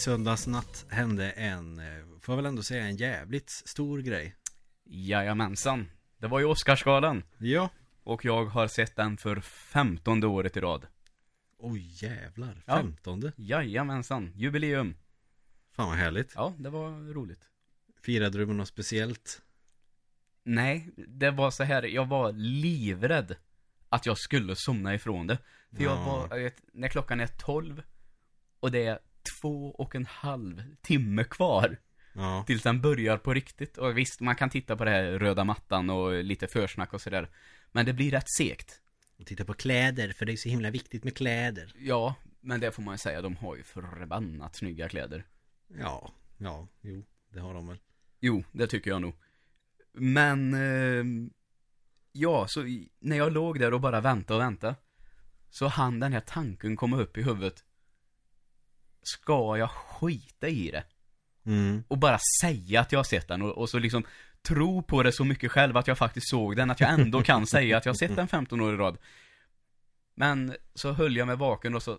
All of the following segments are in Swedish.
söndagsnatt hände en, eh, får jag väl ändå säga, en jävligt stor grej. Jajamensan. Det var ju Oscarsgalan. Ja. Och jag har sett den för femtonde året i rad. Oj jävlar, Ja. femtonde. Jajamensan. Jubileum. Fan vad härligt. Ja, det var roligt. Firade du med något speciellt? Nej, det var så här. Jag var livrädd att jag skulle somna ifrån det. För jag Ja. var, jag vet, när klockan är tolv och det är två och en halv timme kvar Ja. tills den börjar på riktigt. Och visst, man kan titta på det här röda mattan och lite försnack och sådär. Men det blir rätt segt. Och titta på kläder, för det är så himla viktigt med kläder. Ja, men det får man ju säga, de har ju förbannat snygga kläder. Ja, ja, jo, det har de väl. Jo, det tycker jag nog. Men, eh, ja, så när jag låg där och bara väntade och väntade, så hann den här tanken komma upp i huvudet. Ska jag skita i det? Mm. Och bara säga att jag har sett den och, och så liksom tro på det så mycket själv att jag faktiskt såg den, att jag ändå kan säga att jag har sett den 15 år i rad. Men så höll jag mig vaken och så,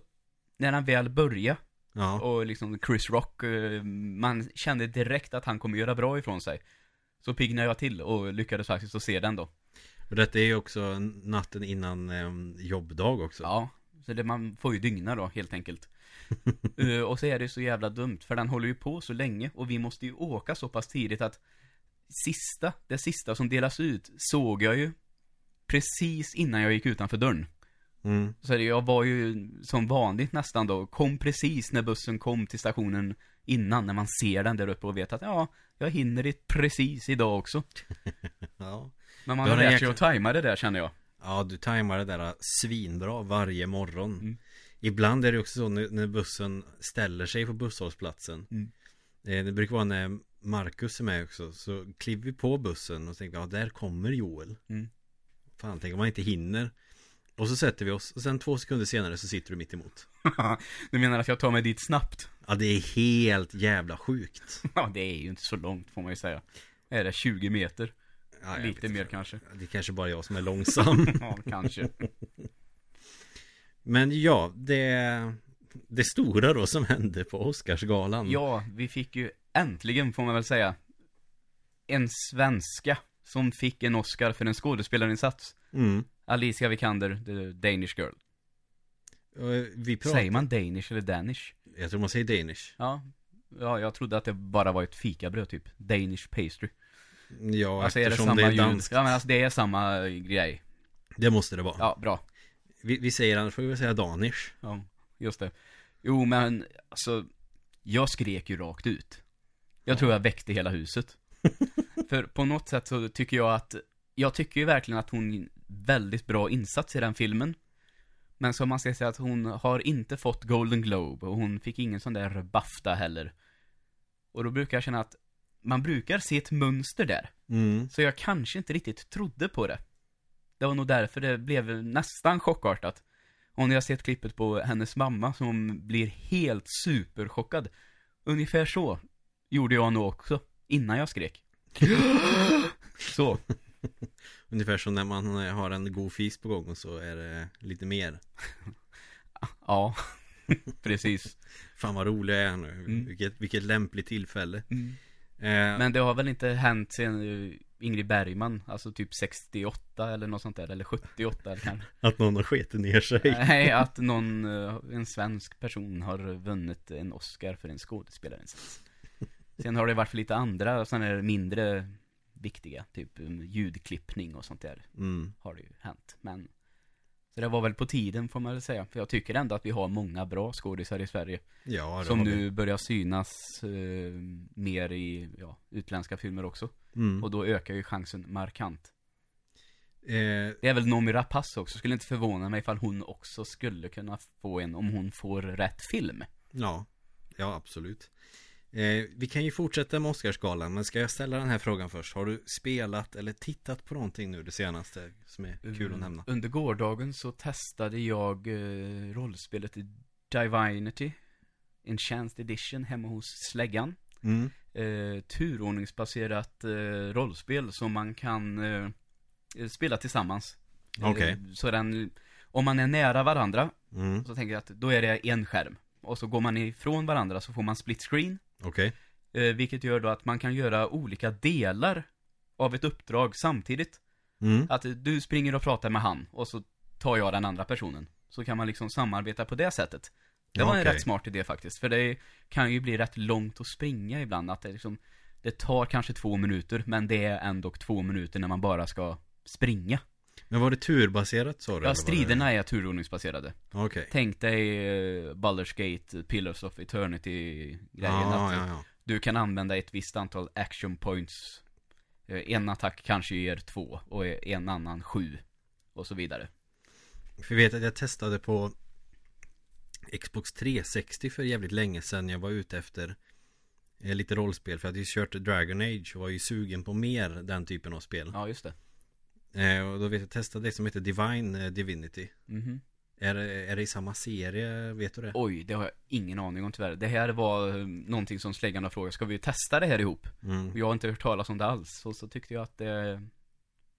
när den väl började, Ja. och liksom Chris Rock, eh, man kände direkt att han kommer göra bra ifrån sig. Så piggnade jag till och lyckades faktiskt att se den då. Och detta är ju också natten innan eh, jobbdag också. Ja, så det, man får ju dygna då helt enkelt. Eh, och så är det så jävla dumt, för den håller ju på så länge och vi måste ju åka så pass tidigt att sista, det sista som delas ut såg jag ju precis innan jag gick utanför dörren. Mm. Så jag var ju som vanligt nästan då, kom precis när bussen kom till stationen innan, när man ser den där uppe och vet att ja, jag hinner det precis idag också. Ja. Men man har lärt sig att tajma det där känner jag. Ja, du tajmar det där svinbra varje morgon. Mm. Ibland är det också så när, när bussen ställer sig på busshållplatsen. Mm. Eh, Det brukar vara när Marcus är med också. Så kliver vi på bussen och tänker, ja där kommer Joel. Mm. Fan, tänk om man inte hinner. Och så sätter vi oss och sen två sekunder senare så sitter du mitt emot. du menar att jag tar mig dit snabbt? Ja, det är helt jävla sjukt. Ja, det är ju inte så långt får man ju säga. Är det 20 meter? Ja, Lite mer kanske. Det är kanske bara jag som är långsam. Ja, kanske. Men ja, det, det stora då som hände på Oscarsgalan. Ja, vi fick ju äntligen, får man väl säga, en svenska som fick en Oscar för en skådespelarinsats. Mm. Alicia Vikander, the Danish girl. Vi pratar, Säger man Danish eller Danish? Jag tror man säger Danish. Ja. Ja, jag trodde att det bara var ett fikabröd typ. Danish pastry. Ja, Alltså är det eftersom samma det är danskt. Ja men alltså det är samma grej. Det måste det vara. Ja, bra. Vi, vi säger annars får vi väl säga Danish. Ja, just det. Jo men, alltså, jag skrek ju rakt ut. Jag tror jag väckte hela huset. För på något sätt så tycker jag att, jag tycker ju verkligen att hon väldigt bra insats i den filmen. Men så man ska säga att hon har inte fått Golden Globe och hon fick ingen sån där Bafta heller. Och då brukar jag känna att man brukar se ett mönster där. Mm. Så jag kanske inte riktigt trodde på det. Det var nog därför det blev nästan chockartat. Och när jag sett klippet på hennes mamma som blir helt superchockad. Ungefär så gjorde jag nog också, innan jag skrek. så, Ungefär som när man har en god fis på gång och så är det lite mer. ja. Precis. Fan vad rolig jag är nu. Mm. Vilket, vilket lämpligt tillfälle. Eh, Men det har väl inte hänt sen eh, Ingrid Bergman, alltså typ 68 eller något sånt där, eller 78 eller kanske. Att någon har skitit ner sig. Nej, att någon, eh, en svensk person har vunnit en Oscar för en skådespelarinsats. Sen har det varit för lite andra, sådana här mindre viktiga, typ um, ljudklippning och sånt där, Mm. har det ju hänt. Men, så det var väl på tiden får man väl säga, för jag tycker ändå att vi har många bra skådisar i Sverige. Ja, det som har vi. nu börjar synas eh, mer i, ja, utländska filmer också. Mm. Och då ökar ju chansen markant. Eh, Det är väl Noomi Rapace också, skulle inte förvåna mig ifall hon också skulle kunna få en om hon får rätt film. ja, ja absolut. Eh, vi kan ju fortsätta med Oscarsgalan, men ska jag ställa den här frågan först? Har du spelat eller tittat på någonting nu det senaste som är kul att nämna? Under gårdagen så testade jag eh, rollspelet Divinity Enhanced Edition hemma hos släggan. Mm. Eh, turordningsbaserat eh, rollspel som man kan eh, spela tillsammans. Okej. Eh, så den, om man är nära varandra Mm. så tänker jag att då är det en skärm. och så går man ifrån varandra så får man split screen. Okej. Eh, vilket gör då att man kan göra olika delar av ett uppdrag samtidigt. Mm. Att du springer och pratar med han och så tar jag den andra personen. Så kan man liksom samarbeta på det sättet. Det var en rätt smart idé faktiskt. För det kan ju bli rätt långt att springa ibland. Att det liksom, det tar kanske två minuter, men det är ändå två minuter när man bara ska springa. Men var det turbaserat sa du? Ja, striderna är turordningsbaserade. Okej. Tänk dig uh, Baldur's Gate, Pillars of Eternity-grejen. Ja, att ja, ja. Du kan använda ett visst antal action points. Eh, En attack kanske ger två och en annan sju. Och så vidare. För jag vet att jag testade på Xbox 360 för jävligt länge sedan Jag var ute efter eh, Lite rollspel för jag hade ju kört Dragon Age och var ju sugen på mer den typen av spel Ja, just det. Eh, Och då vet jag testade det som heter Divine eh, Divinity Mhm. är, är det i samma serie? Vet du det? Oj, det har jag ingen aning om tyvärr. Det här var eh, någonting som släggan har frågat. Ska vi testa det här ihop? Mm. Jag har inte hört talas om det alls. Och så tyckte jag att det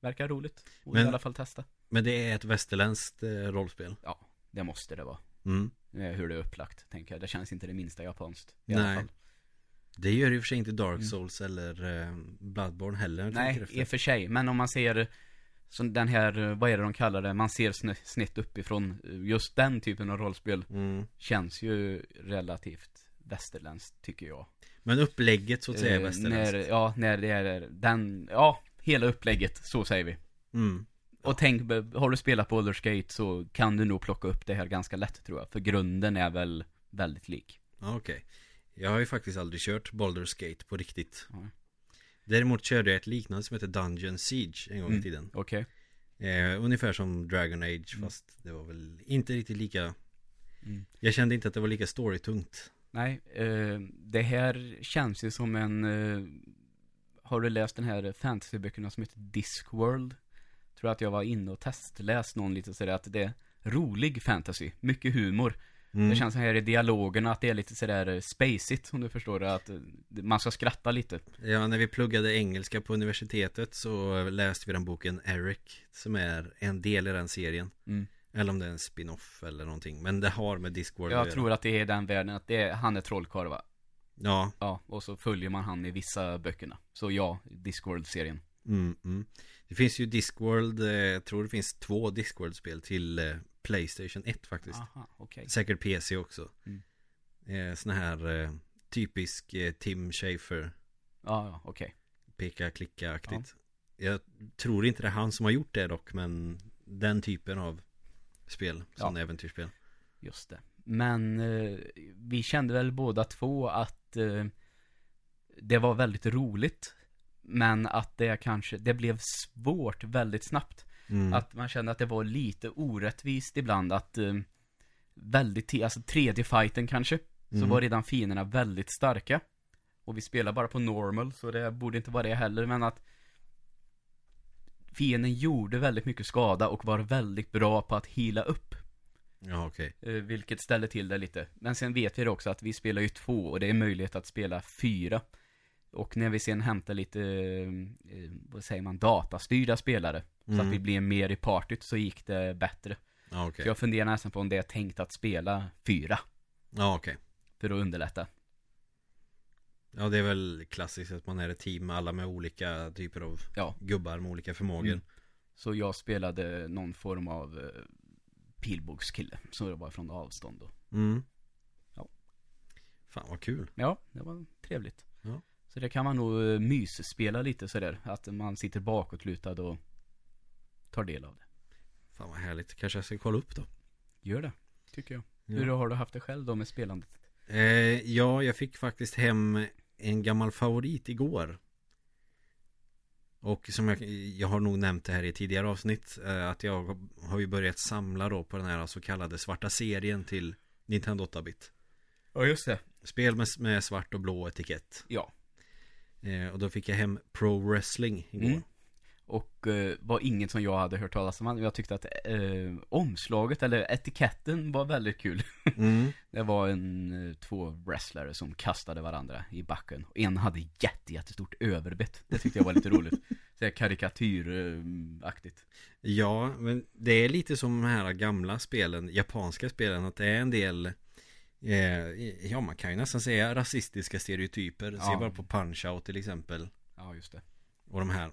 verkar roligt. Och Men- i alla fall testa. Men det är ett västerländskt eh, rollspel Det måste det vara. mm. Hur det är upplagt, tänker jag. Det känns inte det minsta japanskt. I alla Nej. fall. Det gör ju för sig inte Dark Mm. Souls eller eh, Bloodborne heller Nej, i och för sig. Men om man ser så den här, eh, vad är det de kallar det? Man ser sn- snitt uppifrån. eh, Just den typen av rollspel mm. känns ju relativt västerländskt, tycker jag. Men upplägget så att säga är Eh, västerländskt när, Ja, när det är den, ja, hela upplägget, så säger vi. mm. Och tänk, har du spelat på Baldur's Gate så kan du nog plocka upp det här ganska lätt tror jag. För grunden är väl väldigt lik. Okej Jag har ju faktiskt aldrig kört Baldur's Gate på riktigt Ja. Däremot körde jag ett liknande som heter Dungeon Siege en gång i Mm. tiden Okej. eh, Ungefär som Dragon Age Mm. fast det var väl inte riktigt lika Mm. Jag kände inte att det var lika storytungt Nej, eh, det här känns ju som en... Eh, har du läst den här fantasyböckerna som heter Discworld? Tror att jag var inne och testläst någon lite sådär att det är rolig fantasy, mycket humor. Mm. Det känns här i dialogerna att det är lite sådär spacigt om du förstår det, att eh, man ska skratta lite. Ja, när vi pluggade engelska på universitetet så läste vi den boken Eric Som är en del i den serien Mm. Eller om det är en spin-off eller någonting Men det har med Discworld Jag tror att det är den världen, att det är, han är trollkarl va? Ja, Ja, och så följer man han i vissa böckerna. Så ja, Discworld-serien. mm, mm. Det finns ju Discworld eh, Jag tror det finns två Discworld-spel till eh, Playstation 1 faktiskt Aha, okej. Säkert PC också Mm. eh, Sån här eh, typisk eh, Tim Schafer Ja, ja, okej. Peka klicka aktigt Jag tror inte det är han som har gjort det dock Men den typen av spel Sån äventyrsspel Just det. Men eh, vi kände väl båda två att eh, det var väldigt roligt. Men att det kanske, det blev svårt väldigt snabbt. Mm. Att man kände att det var lite orättvist ibland att eh, väldigt, alltså tredje fighten kanske, så Mm. var redan fienderna väldigt starka. Och vi spelar bara på normal, så det borde inte vara det heller, men att fienden gjorde väldigt mycket skada och var väldigt bra på att hila upp. Ja okej Eh, Vilket ställer till det lite. Men sen vet vi också att vi spelar ju två och det är möjlighet att spela fyra. Och när vi sen hämtar lite, eh, vad säger man, datastyrda spelare. Så Mm. att vi blir mer i partyt så gick det bättre. Ja okej Så jag funderar nästan på om det är tänkt att spela fyra. Ja okej För att underlätta. Ja det är väl klassiskt att man är ett team alla med olika typer av Ja. gubbar med olika förmågor Mm. Så jag spelade någon form av eh, pilbågskille. Så det var från avstånd då. Mm. Ja. Fan vad kul Ja, det var trevligt. Ja. Så det kan man nog uh, mysspela lite sådär. Att man sitter bakåtlutad och tar del av det. Fan vad härligt Kanske jag ska kolla upp då Gör det, tycker jag. Ja. Hur har du haft det själv då med spelandet? eh, Ja jag fick faktiskt hem en gammal favorit igår Och som jag, jag har nog nämnt det här i tidigare avsnitt eh, Att jag har ju börjat samla då på den här så kallade svarta serien till Nintendo 8-bit Ja, just det. Spel med, med svart och blå etikett Ja. Eh, Och då fick jag hem Pro Wrestling igår Mm. Och eh, var inget som jag hade hört talas om. Jag tyckte att eh, omslaget, eller etiketten, var väldigt kul. Mm. Det var en, eh, två wrestlare som kastade varandra i backen. Och en hade jätte, jättestort överbett. Det tyckte jag var lite roligt. Så karikatyraktigt. Ja, men det är lite som de här gamla spelen, japanska spelen, att det är en del eh, Ja man kan ju nästan säga rasistiska stereotyper Ja. Se bara på Punch-Out till exempel Ja, just det. Och de här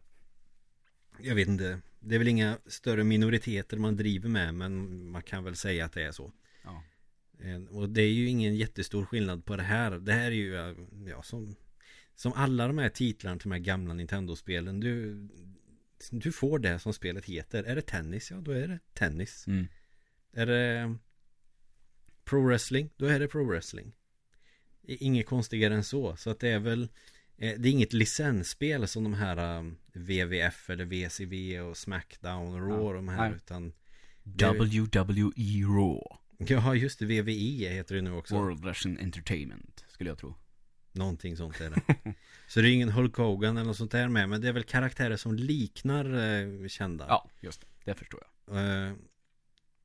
Jag vet inte Det är väl inga större minoriteter man driver med Men man kan väl säga att det är så Ja. Eh, Och det är ju ingen jättestor skillnad på det här Det här är ju eh, Ja som Som alla de här titlarna till de här gamla Nintendo-spelen Du Du får det som spelet heter Är det tennis? Ja då är det tennis Mm. Är det Pro wrestling? Då är det pro wrestling Inget konstigare än så Så att det är väl eh, Det är inget licensspel som de här um, WWF eller WCW och Smackdown och Raw Ja, de här nej. utan WWE Raw. Ja just det, VVE heter det nu också World Wrestling Entertainment, skulle jag tro. Någonting sånt är det Så det är ingen Hulk Hogan eller något sånt där med Men det är väl karaktärer som liknar eh, kända Ja, just det. Det förstår jag. eh,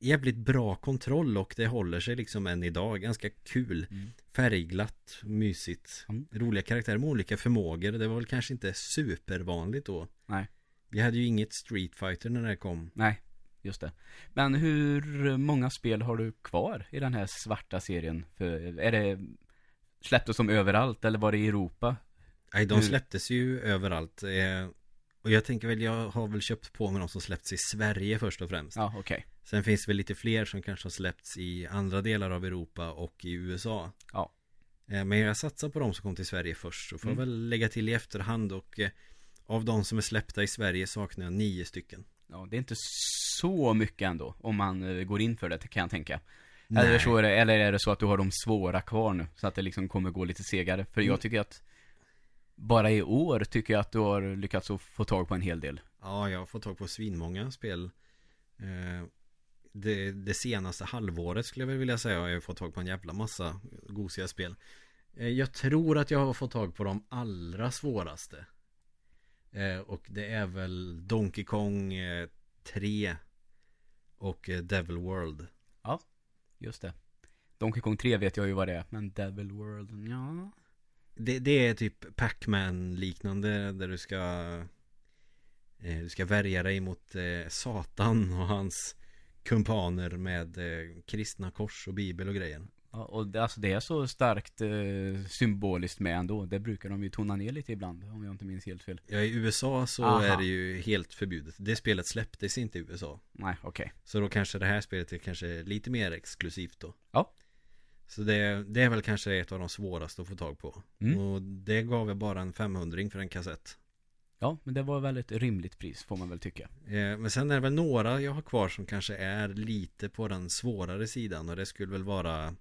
Jävligt bra kontroll och det håller sig liksom än idag Ganska kul Mm. Färgglatt, mysigt Mm. Roliga karaktärer med olika förmågor Det var väl kanske inte supervanligt då Nej. Vi hade ju inget Street Fighter när det kom Nej, just det. Men hur många spel har du kvar i den här svarta serien? För, är det släpptes de överallt eller var det i Europa? Nej, de släpptes ju överallt eh, Och jag tänker väl, jag har väl köpt på mig de som släppts i Sverige först och främst Ja, okej. Sen finns det väl lite fler som kanske har släppts i andra delar av Europa och i USA Ja. Eh, Men jag satsar på de som kom till Sverige först Så får Mm. jag väl lägga till i efterhand och eh, Av de som är släppta i Sverige saknar jag nio stycken Ja, det är inte så mycket ändå, om man eh, går in för det, kan jag tänka. Nej. Eller, så är det, eller är det så att du har de svåra kvar nu, så att det liksom kommer gå lite segare? För Mm. jag tycker att, bara i år tycker jag att du har lyckats få tag på en hel del. Ja, jag har fått tag på svinmånga spel det, det senaste halvåret skulle jag vilja säga har jag fått tag på en jävla massa gosiga spel eh, Jag tror att jag har fått tag på de allra svåraste eh, Och det är väl Donkey Kong eh, 3 Och eh, Devil World Just det. Donkey Kong 3 vet jag ju vad det är, men Devil World, ja. det, det är typ Pac-Man liknande där du ska Du ska värja dig mot Satan och hans kumpaner med eh, kristna kors och bibel och grejer ja och det, alltså det är så starkt eh, symboliskt med ändå. Det brukar de ju tona ner lite ibland, om jag inte minns helt fel. Ja i USA så Aha. är det ju helt förbjudet Det spelet släpptes inte i USA Nej, okej. Så då kanske det här spelet är kanske lite mer exklusivt då Ja. Så det, det är väl kanske ett av de svåraste att få tag på Mm. Och det gav jag bara en 500 för en kassett Ja, men det var väl ett rimligt pris, får man väl tycka. Eh, Men sen är det väl några jag har kvar som kanske är lite på den svårare sidan och det skulle väl vara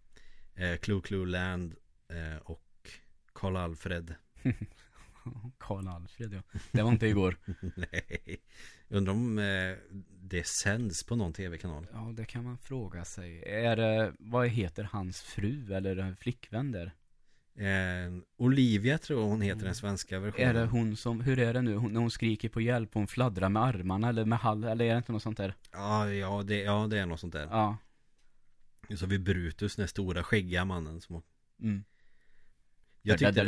eh, Clue Clue Land eh, och Karl Alfred Karl Alfred, ja. Det var inte igår. Nej Undrar om eh, det sänds på någon tv-kanal Ja, det kan man fråga sig. Är det, vad heter hans fru eller flickvän där? Eh, Olivia tror jag hon heter den mm. svenska versionen. Är det hon som, hur är det nu hon, när hon skriker på hjälp? Hon fladdrar med armarna eller med hall, eller är det inte något sånt där? Ja, ja det, ja, det är något sånt där. Ja. Nu så har vi Brutus, den stora skäggiga mannen som... Mm. Jag tyckte...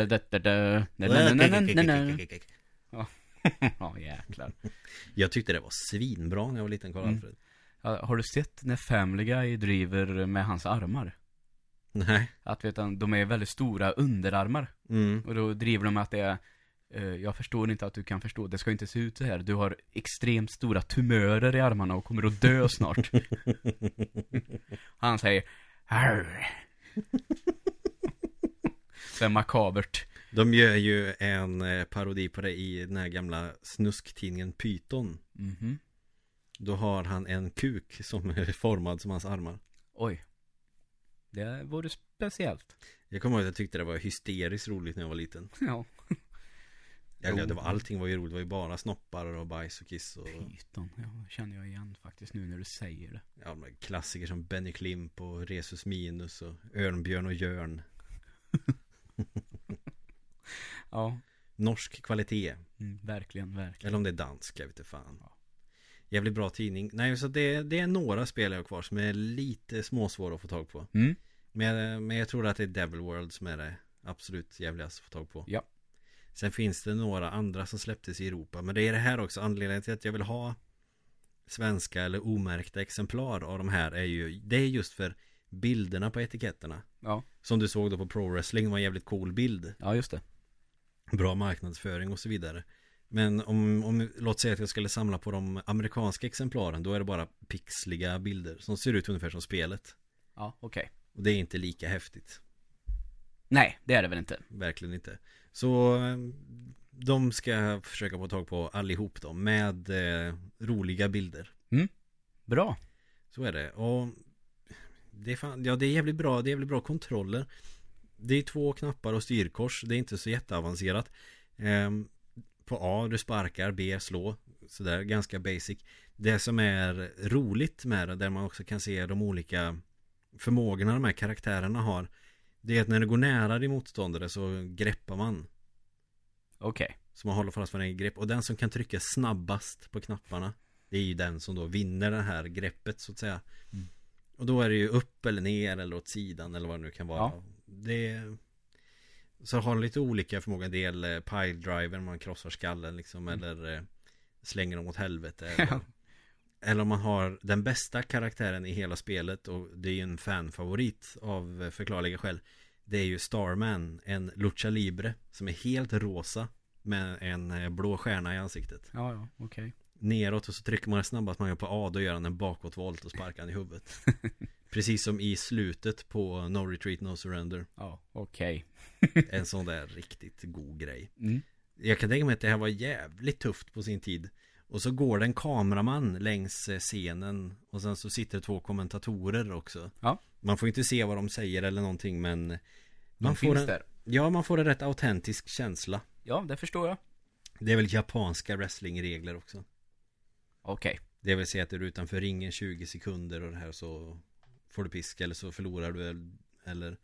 Ja, jäklar. Jag tyckte det var svinbra när jag var liten, Karl mm. Alfred. Har du sett när Family Guy driver med hans armar? Nej Att vet du, de är väldigt stora underarmar. mm. Och då driver de att det är eh, Jag förstår inte att du kan förstå, det ska inte se ut så här. Du har extremt stora tumörer i armarna och kommer att dö snart. Han säger Arr. Så är makabert. De gör ju en eh, parodi på det i den här gamla snusktidningen Python Mhm. Då har han en kuk som är formad som hans armar Oj. Det vore speciellt. Jag kommer ihåg att jag tyckte det var hysteriskt roligt när jag var liten Ja. Jo. det var, allting var ju roligt, det var ju bara snoppar och bajs och kiss och Python, ja, känner jag igen faktiskt nu när du säger det. ja, de klassiker som Benny Klimp och Resus Minus och Örnbjörn och Jörn Ja, Norsk kvalitet mm, verkligen, verkligen. Eller om det är dansk, jag vet inte fan Ja. Jävligt bra tidning Nej så det, det är några spel jag har kvar som är lite småsvåra att få tag på Mm. Men, men jag tror att det är Devil World som är det absolut jävligast att få tag på Ja. Sen finns det några andra som släpptes i Europa Men det är det här också anledningen till att jag vill ha Svenska eller omärkta exemplar av de här är ju Det är just för bilderna på etiketterna. Ja. Som du såg då på Pro Wrestling var en jävligt cool bild. Ja, just det. Bra marknadsföring och så vidare. Men om, om, låt säga att jag skulle samla på de amerikanska exemplaren, då är det bara pixliga bilder som ser ut ungefär som spelet. Ja, okej. Och det är inte lika häftigt. Nej, det är det väl inte. Verkligen inte. Så eh, de ska försöka få tag på allihop då med eh, roliga bilder. Bra. Så är det. Och det är, fan, ja, det är jävligt bra. Det är jävligt bra kontroller. Det är två knappar och styrkors. Det är inte så jätteavancerat. Ehm, på A du sparkar, B slå. Sådär ganska basic. Det som är roligt med det, där man också kan se de olika förmågorna de här karaktärerna har. Det är att när det går nära din motståndare så greppar man. Okej. Så man håller fast för en grepp. Och den som kan trycka snabbast på knapparna Det är ju den som då vinner det här greppet så att säga Mm. Och då är det ju upp eller ner eller åt sidan eller vad det nu kan vara Ja. Det Så har lite olika förmåga En del pile driver man krossar skallen liksom Mm. Eller eh, Slänger dem åt helvete eller, eller om man har den bästa karaktären i hela spelet Och det är ju en fanfavorit av eh, förklarliga skäl Det är ju Starman En Lucha Libre Som är helt rosa Med en eh, blå stjärna i ansiktet Ja, ja, okej. Neråt och så trycker man snabbast man gör på A Då gör han en bakåtvolt och sparkar han i huvudet Precis som i slutet på No Retreat No Surrender Ja, okej. En sån där riktigt god grej Mm. Jag kan tänka mig att det här var jävligt tufft på sin tid Och så går det en kameraman längs eh, scenen Och sen så sitter två kommentatorer också Ja. Man får inte se vad de säger eller någonting men De man får en, där. Ja, man får en rätt autentisk känsla Ja, det förstår jag. Det är väl japanska wrestlingregler också Okej. Det vill säga att är du utanför ringen 20 sekunder och det här så Får du pisk eller så förlorar du el- eller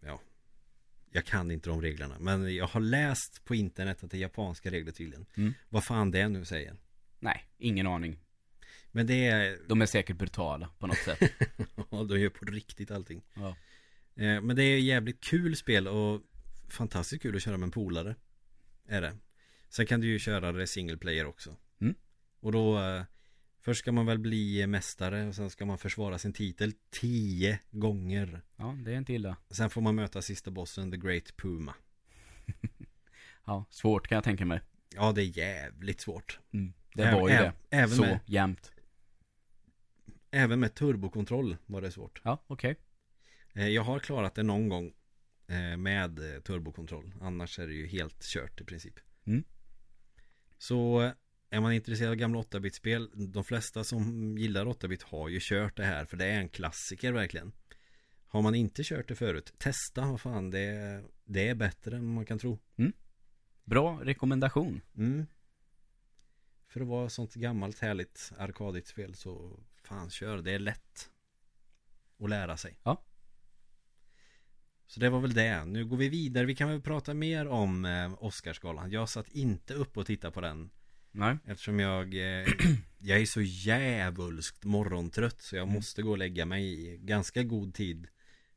Ja Jag kan inte de reglerna Men jag har läst på internet att det är japanska regler tydligen Mm. Vad fan det nu säger Nej, ingen aning. Men det är De är säkert brutala på något sätt. Ja, de gör på riktigt allting Ja. eh, Men det är jävligt kul spel och Fantastiskt kul att köra med en polare Är det Sen kan du ju köra det single player också Mm. Och då eh, Först ska man väl bli mästare och sen ska man försvara sin titel tio gånger Ja, det är inte illa. Sen får man möta sista bossen, The Great Puma Ja, svårt kan jag tänka mig. Ja, det är jävligt svårt Mm. Det Även- var ju det. även Så med- jämnt. Även med turbokontroll var det svårt Ja, okej. eh, Jag har klarat det någon gång eh, Med eh, turbokontroll Annars är det ju helt kört i princip Mm. Så är man intresserad av gamla 8-bit-spel De flesta som gillar 8-bit har ju kört det här För det är en klassiker verkligen Har man inte kört det förut Testa, vad fan det är, det är bättre än man kan tro Bra rekommendation. Mm. För att vara sånt gammalt härligt arkadigt spel så fan kör, det är lätt att lära sig. Ja. Så det var väl det. Nu går vi vidare. Vi kan väl prata mer om eh, Oscarsgalan. Jag satt inte upp och tittade på den Nej. eftersom jag eh, jag är så jävulskt morgontrött så jag Mm. måste gå och lägga mig i ganska god tid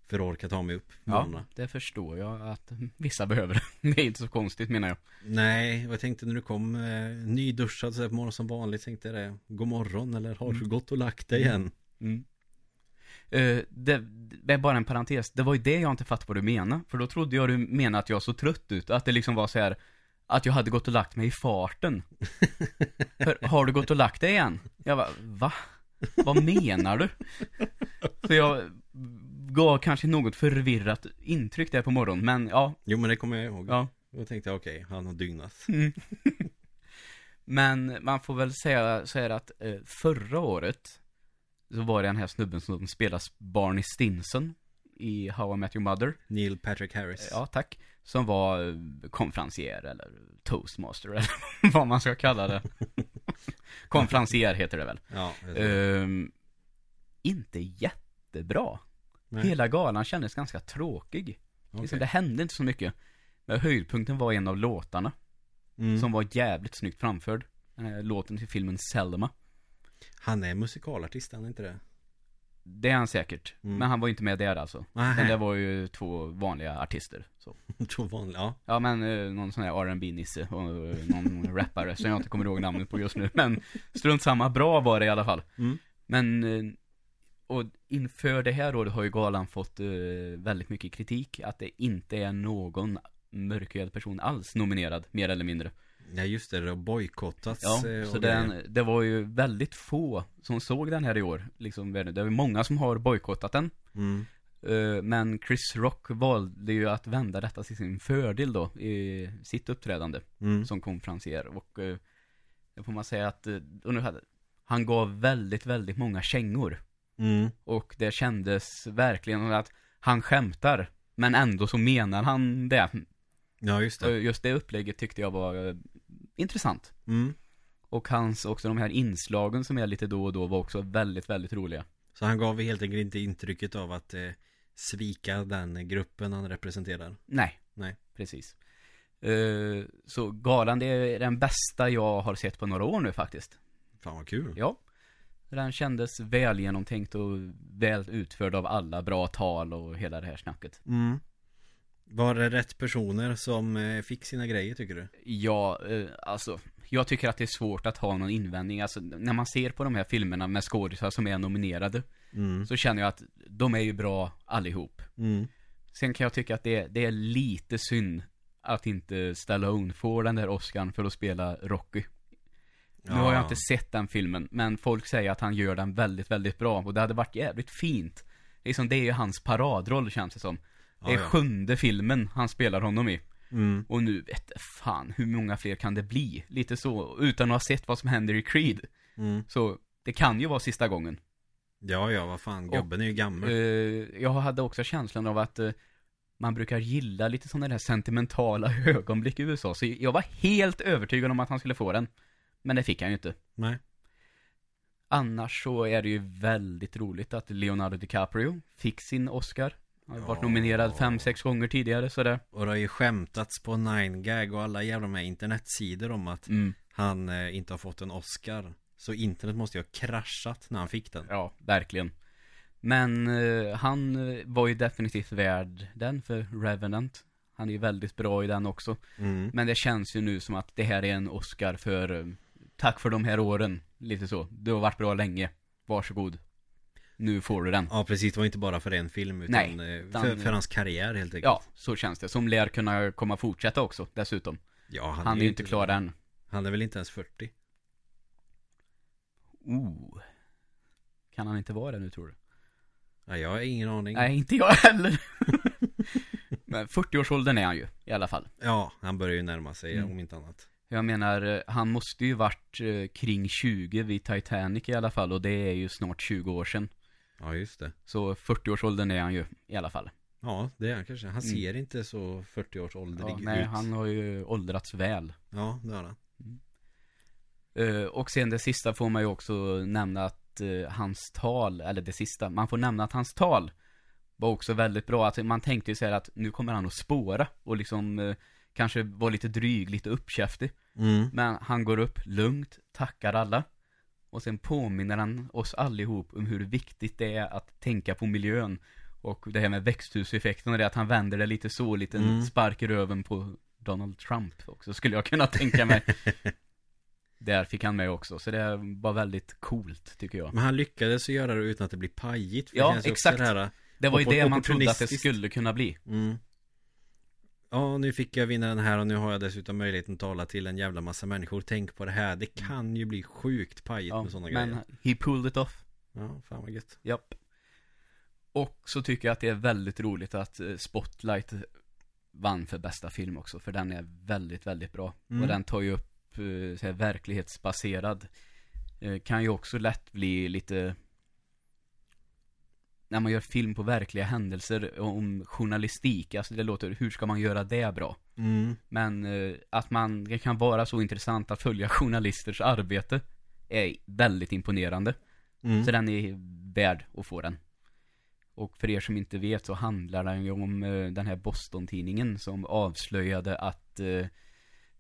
för att orka ta mig upp på Ja, det förstår jag att vissa behöver. Det är inte så konstigt menar jag. Nej, och jag tänkte när du kom eh, nyduschad så på morgonen som vanligt tänkte jag det. God morgon eller har du Mm. gått och lagt dig än? Mm. Eh, det, det är bara en parentes. Det var ju det jag inte fattade vad du menade. För då trodde jag du menade att jag såg trött ut. Att det liksom var så här att jag hade gått och lagt mig i farten. För, har du gått och lagt dig igen? Jag bara, va? Vad menar du? Så jag gav kanske något förvirrat intryck där på morgonen. Men ja, Jo men det kommer jag ihåg. ja. Då tänkte jag okej, han har dygnat. Men man får väl säga så här att eh, förra året så var det den här snubben som spelas Barney Stinson i How I Met Your Mother. Neil Patrick Harris. Ja, tack. Som var eh, konferencier eller toastmaster eller vad man ska kalla det. konferencier heter det väl. Ja, det. Ehm, inte jättebra. Nej, Hela galan kändes ganska tråkig. okej. Liksom, det hände inte så mycket. Men höjdpunkten var en av låtarna. mm. Som var jävligt snyggt framförd. Eh, Låten till filmen Selma. Han är musikalartist, han är inte det? Det är han säkert. Mm. Men han var ju inte med där alltså. Nej. Men det var ju två vanliga artister. Så. Två vanliga, ja. Ja men eh, någon sån här rb nisse och eh, någon rappare som jag inte kommer ihåg namnet på just nu. Men strunt samma, bra var det i alla fall. Mm. Men eh, och inför det här året har ju galan fått eh, väldigt mycket kritik. Att det inte är någon mörkhyad person alls nominerad, mer eller mindre. Ja just det, det har bojkottats Ja, eh, så den, det var ju väldigt få som såg den här i år. Liksom, det är många som har bojkottat den. mm. Eh, Men Chris Rock valde ju att vända detta till sin fördel då i sitt uppträdande Mm. som konferencier och eh, det får man säga att han gav väldigt, väldigt många kängor Mm. och det kändes verkligen att han skämtar men ändå så menar han det. Ja just det just det upplägget tyckte jag var intressant. mm. Och hans, också de här inslagen som är lite då och då var också väldigt, väldigt roliga. Så han gav helt enkelt inte intrycket av att eh, svika den gruppen han representerar Nej. Nej. Precis. Eh, så galan, det är den bästa jag har sett på några år nu faktiskt. Fan vad kul Ja. Den kändes väl genomtänkt och väl utförd av alla, bra tal och hela det här snacket. mm. Var det rätt personer som eh, fick sina grejer tycker du? Ja, eh, alltså, jag tycker att det är svårt att ha någon invändning. Alltså, när man ser på de här filmerna med skådisar som är nominerade, Mm. så känner jag att de är ju bra allihop. Mm. Sen kan jag tycka att det, det är lite synd att inte Stallone får den där Oscarn för att spela Rocky. Nu har jag inte sett den filmen, men folk säger att han gör den väldigt, väldigt bra. Och det hade varit jävligt fint. Liksom, det är ju hans paradroll känns det som. Det är Ja, sjunde filmen han spelar honom i. Mm. Och nu vet jag fan, hur många fler kan det bli? Lite så, utan att ha sett vad som händer i Creed. Mm. Så, det kan ju vara sista gången. Ja ja, vad fan, gubben är ju gammal Eh, jag hade också känslan av att eh, man brukar gilla lite sådana där sentimentala ögonblick i USA. Så jag var helt övertygad om att han skulle få den. Men det fick han ju inte. Nej Annars så är det ju väldigt roligt att Leonardo DiCaprio fick sin Oscar. Han har varit Ja. nominerad fem, sex gånger tidigare så det. Och det har ju skämtats på 9gag och alla jävla med internetsidor om att Mm, han eh, inte har fått en Oscar Så internet måste ju ha kraschat när han fick den ja, verkligen. Men eh, han eh, var ju definitivt värd den för Revenant. Han är ju väldigt bra i den också. mm. Men det känns ju nu som att det här är en Oscar för eh, Tack för de här åren. Lite så. Du har varit bra länge. Varsågod. Nu får du den. Ja precis, det var inte bara för en film utan Nej, eh, utan- för, för hans karriär helt enkelt Ja, så känns det. Som lär kunna komma fortsätta också, dessutom. ja Han, är ju inte klar än. Han är väl inte ens 40 Oh. Kan han inte vara det nu tror du? Ja, jag har ingen aning Nej, inte jag heller. Men 40-årsåldern är han ju, i alla fall. Ja, han börjar ju närma sig Mm. om inte annat Jag menar, eh, han måste ju varit eh, kring 20 vid Titanic i alla fall. Och det är ju snart 20 år sedan. Ja just det Så 40-årsåldern är han ju, i alla fall. Ja, det är han kanske Han Mm. ser inte så 40-årsåldrig Ja, ut nej, han har ju åldrats väl. Ja, det har han Eh, och sen det sista får man ju också nämna att eh, hans tal, eller det sista, man får nämna att hans tal var också väldigt bra. Att man tänkte ju säga att nu kommer han att spåra och liksom eh, kanske vara lite dryg, lite uppkäftig. mm. Men han går upp lugnt, tackar alla. Och sen påminner han oss allihop om hur viktigt det är att tänka på miljön. Och det här med växthuseffekten och det att han vänder det lite så, lite Mm. spark i röven på Donald Trump också, skulle jag kunna tänka mig. Där fick han med också, så det var väldigt coolt tycker jag. Men han lyckades göra det utan att det blir pajigt för Ja, exakt. Det här, Det var ju det man trodde att det skulle kunna bli. mm. Ja, nu fick jag vinna den här och nu har jag dessutom möjligheten att tala till en jävla massa människor Tänk på det här, det kan ju bli sjukt pajigt Ja, med sådana men grejer he pulled it off. Ja, fan vad gött Japp. Och så tycker jag att det är väldigt roligt att eh, Spotlight vann för bästa film också, för den är väldigt, väldigt bra. Mm. Och den tar ju upp eh, så här, verklighetsbaserad. Eh, Kan ju också lätt bli lite när man gör film på verkliga händelser om journalistik, alltså det låter, hur ska man göra det bra? mm. Men eh, att man, det kan vara så intressant att följa journalisters arbete är väldigt imponerande. Mm. Så den är värd att få den. Och för er som inte vet så handlar den ju om eh, den här Boston-tidningen som avslöjade att eh,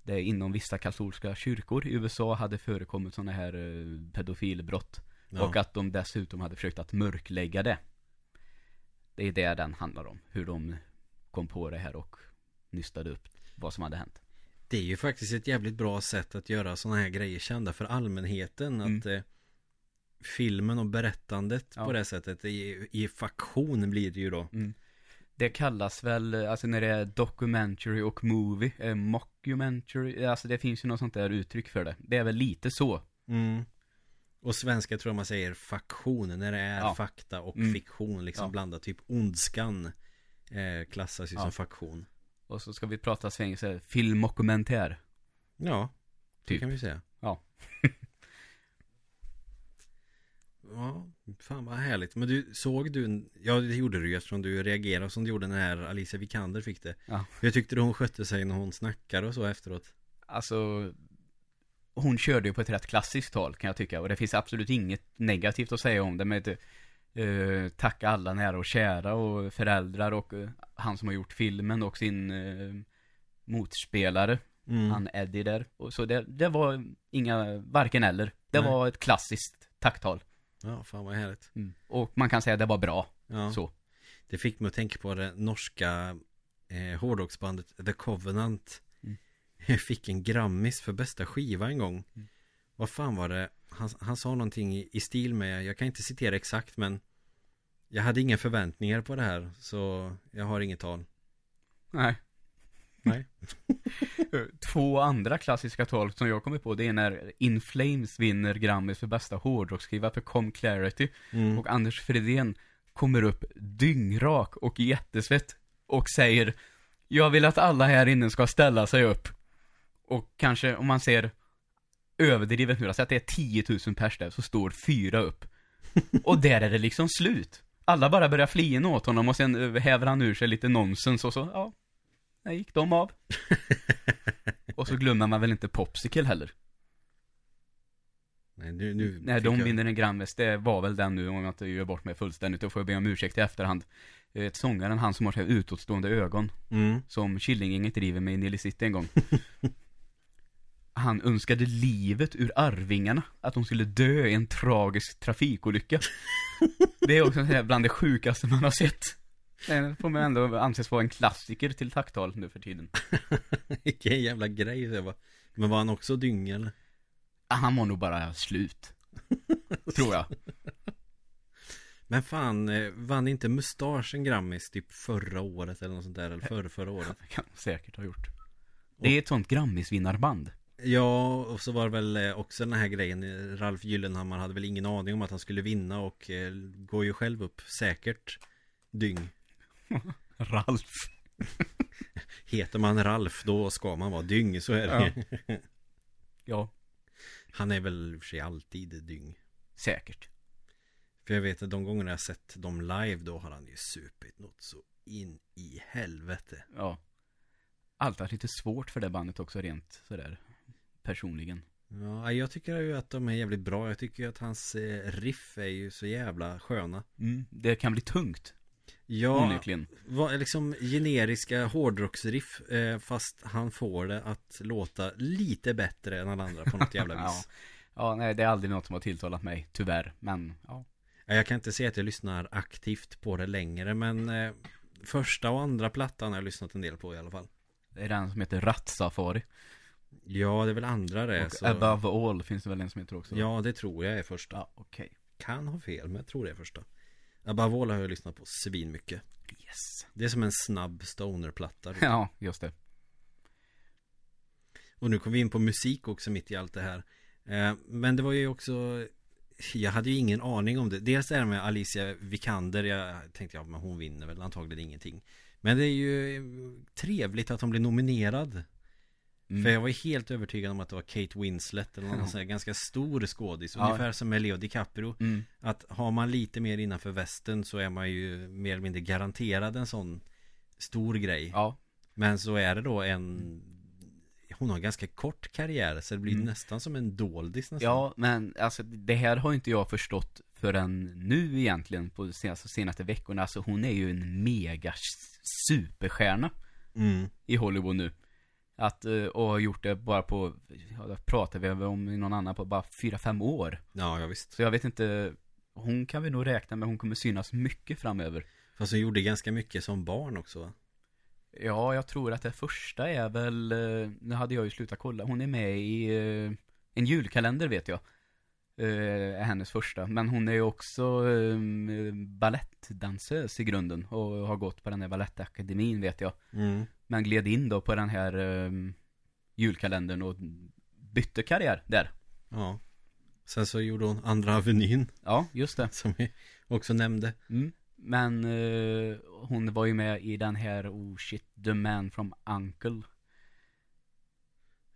det inom vissa katolska kyrkor i USA hade förekommit sådana här pedofilbrott. Ja. Och att de dessutom hade försökt att mörklägga det. Det är det den handlar om. Hur de kom på det här och nystade upp vad som hade hänt. Det är ju faktiskt ett jävligt bra sätt att göra sådana här grejer kända för allmänheten Mm. att eh, filmen och berättandet Ja. på det sättet. I, I faktion blir det ju då. Mm. Det kallas väl, alltså när det är documentary och movie, eh, mockumentary, alltså det finns ju något sånt där uttryck för det. Det är väl lite så. Mm. Och svenska tror jag man säger faktion när det är Ja. fakta och Mm. fiktion liksom Ja. blandat. Typ ondskan eh, klassas ju Ja. som faktion. Och så ska vi prata svengelska, filmmokumentär. Ja, det Typ. kan vi säga. Ja. ja, fan vad härligt. Men du, såg du, ja det gjorde du ju eftersom du reagerade som du gjorde när Alicia Vikander fick det. Ja. Hur tyckte du hon skötte sig när hon snackade och så efteråt? Alltså, hon körde ju på ett rätt klassiskt tal kan jag tycka. Och det finns absolut inget negativt att säga om det. Med uh, tacka alla nära och kära och föräldrar och eh, han som har gjort filmen och sin uh, motspelare. Mm. Han Eddie där. Och så det, det var inga, varken eller. Det Nej. var ett klassiskt tacktal. Ja, fan vad härligt. Och man kan säga att det var bra. Ja. Så. Det fick mig att tänka på det norska eh, hårdrocksbandet The Covenant Mm. Fick en Grammis för bästa skiva en gång Mm. Vad fan var det? Han, han sa någonting i, i stil med Jag kan inte citera exakt men Jag hade inga förväntningar på det här Så jag har inget tal Nej. Nej Två andra klassiska tal som jag kommer på, det är när In Flames vinner Grammis för bästa hårdrocksskiva för Com Clarity. mm. Och Anders Fredén kommer upp dyngrak och jättesvett och säger Jag vill att alla här inne ska ställa sig upp. Och kanske om man ser överdrivet nu, alltså att det är 10 000 pers där, så står fyra upp. Och där är det liksom slut. Alla bara börjar flina åt honom och sen eh, häver han ur sig lite nonsens och så, ja. Där gick de av. och så glömmer man väl inte Popsicle heller. Nej, nu, nu fick de jag- vinner en Grammis, det var väl den nu, om jag inte gör bort mig fullständigt, då får jag be om ursäkt i efterhand. Eh, Sångaren, han som har så här utåtstående ögon, mm. som Killinggänget driver med i Nile City en gång. Han önskade livet ur Arvingarna, att de skulle dö i en tragisk trafikolycka. Det är också bland det sjukaste man har sett. Det får man ändå anses vara en klassiker till tacktal nu för tiden. Vilken jävla grej det var Men var han också dyng eller? Han var nog bara slut. Tror jag. Men fan, eh, vann inte Mustasch en Grammis typ förra året eller något sånt där? Eller förra, förra året? Det kan säkert ha gjort. Det är ett sånt Grammisvinnarband. Ja, och så var det väl eh, också den här grejen eh, Ralf Gyllenhammar hade väl ingen aning om att han skulle vinna och eh, går ju själv upp säkert dyng Ralf. Heter man Ralf då ska man vara dyng, så är det Ja. Ja, Han är väl för sig alltid dyng säkert. För jag vet att de gångerna jag sett dem live då har han ju supit något så in i helvete Ja. Allt har lite svårt för det bandet också rent sådär personligen. Ja, jag tycker ju att de är jävligt bra Jag tycker ju att hans eh, riff är ju så jävla sköna Mm, det kan bli tungt, Ja, onekligen. vad, liksom generiska hårdrocksriff eh, Fast han får det att låta lite bättre än alla andra på något jävla Ja. vis Ja, nej, det är aldrig något som har tilltalat mig, tyvärr. Men, ja. ja. Jag kan inte säga att jag lyssnar aktivt på det längre Men eh, Första och andra plattan har jag lyssnat en del på i alla fall Det är den som heter Rattsafari. Ja, det är väl andra det Och så... Above All finns det väl en som heter också? Ja, det tror jag är första Ja, okej. Kan ha fel, men jag tror det är första Above All har jag lyssnat på svin mycket Yes. Det är som en snabb stonerplatta Ja, just det. Och nu kom vi in på musik också mitt i allt det här eh, Men det var ju också Jag hade ju ingen aning om det Dels det här med Alicia Vikander Jag tänkte ja men hon vinner väl antagligen ingenting Men det är ju trevligt att hon blir nominerad Mm. För jag var helt övertygad om att det var Kate Winslet Eller någon Ja. sån här ganska stor skådis Ja. Ungefär som med Leo DiCaprio Mm. Att har man lite mer innanför västen Så är man ju mer eller mindre garanterad en sån Stor grej Ja, Men så är det då en Hon har en ganska kort karriär Så det blir Mm. nästan som en doldis nästan ja, men alltså det här har inte jag förstått förrän nu egentligen på de senaste, senaste veckorna. Alltså hon är ju en mega superstjärna mm. i Hollywood nu. Att, eh, och har gjort det bara på, ja, det pratar vi om i någon annan på bara fyra fem år. Ja, ja visst Så jag vet inte, hon kan vi nog räkna med, hon kommer synas mycket framöver. Fast hon gjorde ganska mycket som barn också va? Ja, jag tror att det första är väl, eh, nu hade jag ju slutat kolla, hon är med i eh, en julkalender vet jag. är hennes första. Men hon är ju också balettdansös i grunden och har gått på den här balettakademin vet jag. Mm. Men gled in då på den här eh, julkalendern och bytte karriär där. Ja. Sen så gjorde hon Andra Avenyn, Ja, just det. som vi också nämnde. Mm. Men eh, hon var ju med i den här Oh shit, The Man from Uncle.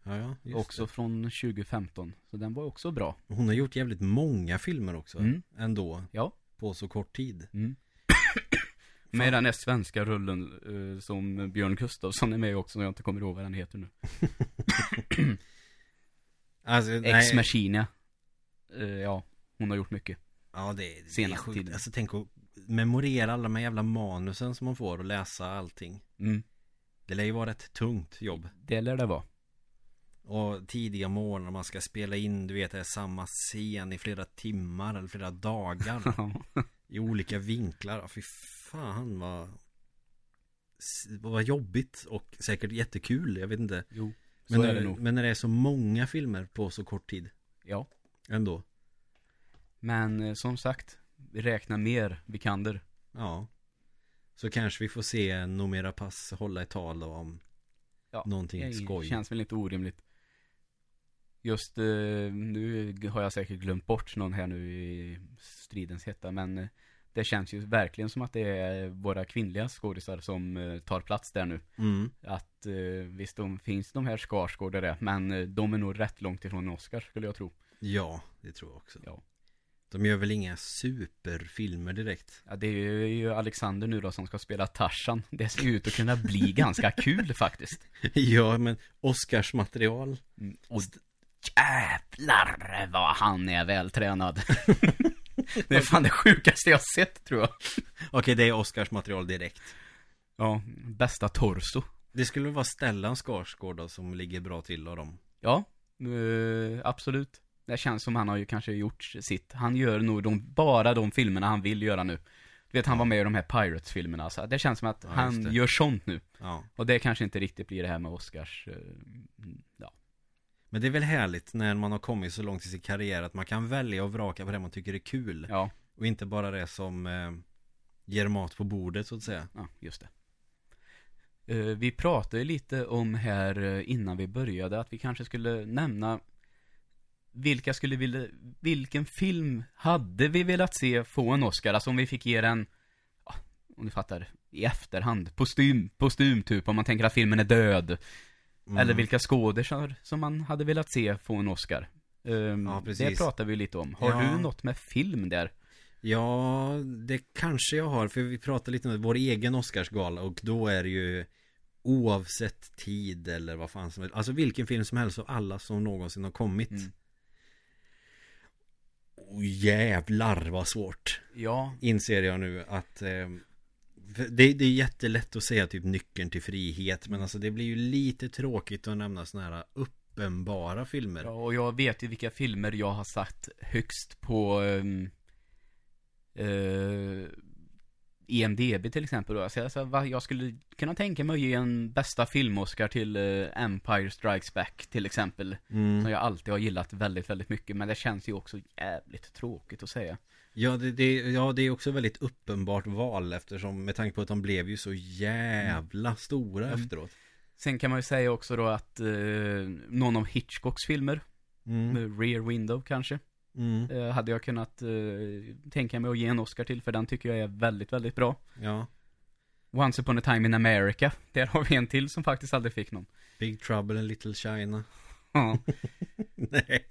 Ja, ja, just också det. från 2015. Så den var också bra. Hon har gjort jävligt många filmer också, Mm. ändå, Ja. på så kort tid. Mm. Med den här svenska rullen eh, som Björn Gustafsson är med också, som jag inte kommer ihåg vad den heter nu. Alltså, Ex nej, Machina. Eh, ja, hon har gjort mycket. ja det, det är senaste sjukt. tiden. Alltså tänk att memorera alla de här jävla manusen som man får och läsa allting. Mm. Det lär ju vara ett tungt jobb. Det lär det vara. Och tidiga morgnar man ska spela in, du vet, det är samma scen i flera timmar eller flera dagar. I olika vinklar. Ja, Fy fan vad... Vad jobbigt och säkert jättekul, jag vet inte. jo, så Men, är det nog. men när det är så många filmer på så kort tid. Ja. Ändå. Men eh, som sagt, vi räknar mer vikander. Ja. Så kanske vi får se Nomera Pass hålla ett tal då om Ja, någonting Det skoj. känns väl inte orimligt. Just eh, nu har jag säkert glömt bort någon här nu i stridens hetta, men eh, det känns ju verkligen som att det är våra kvinnliga skådisar som eh, tar plats där nu. Mm. Att eh, visst, de finns de här Skarsgård det, men eh, de är nog rätt långt ifrån Oscar skulle jag tro. Ja, det tror jag också. Ja. De gör väl inga superfilmer direkt. Ja, det är ju Alexander nu då som ska spela Tarzan. Det ser ju ut att kunna bli ganska kul faktiskt. ja, men Oscars material. Mm, Och jävlar vad han är vältränad. det är fan det sjukaste jag sett tror jag. Okej, det är Oscars material direkt. Ja, bästa torso. Det skulle vara Stellan Skarsgård då, som ligger bra till av dem. Ja, eh, absolut. Det känns som han har ju kanske gjort sitt. Han gör nog de, bara de filmerna han vill göra nu. Du vet, han var med i de här Pirates-filmerna. Så det känns som att Ja, han gör sånt nu. Ja. Och det kanske inte riktigt blir det här med Oscars. eh, ja. Men det är väl härligt när man har kommit så långt i sin karriär att man kan välja och vraka på det man tycker är kul. ja, Och inte bara det som eh, ger mat på bordet så att säga. ja, just det. Eh, vi pratade lite om här eh, innan vi började att vi kanske skulle nämna vilka skulle vilja, vilken film hade vi velat se få en Oscar? Alltså om vi fick ge den, om ni fattar, i efterhand, kostym, kostym typ, om man tänker att filmen är död. Mm. Eller vilka skådisar som man hade velat se få en Oscar. Ehm, Ja, det precis. pratar vi lite om. Har Ja. du något med film där? Ja, det kanske jag har. För vi pratade lite om vår egen Oscarsgala och då är det ju oavsett tid eller vad fan som helst. Alltså vilken film som helst av alla som någonsin har kommit. Mm. Oh, jävlar vad svårt. Ja, Inser jag nu att eh, det, det är jättelätt att säga typ nyckeln till frihet. Men alltså det blir ju lite tråkigt att nämna sådana här uppenbara filmer. Ja, och jag vet ju vilka filmer jag har satt högst på um, uh, IMDB till exempel då. Så jag, så, va, jag skulle kunna tänka mig att ge en bästa film-Oscar till eh, Empire Strikes Back till exempel. Mm. Som jag alltid har gillat väldigt, väldigt mycket. Men det känns ju också jävligt tråkigt att säga. Ja det, det, ja, det är också väldigt uppenbart val eftersom med tanke på att de blev ju så jävla stora Mm. efteråt. Sen kan man ju säga också då att eh, någon av Hitchcocks filmer, Mm. med Rear Window kanske, Mm. eh, hade jag kunnat eh, tänka mig att ge en Oscar till. För den tycker jag är väldigt, väldigt bra. Ja. Once upon a time in America. Där har vi en till som faktiskt aldrig fick någon. Big Trouble in Little China. Ja. Nej.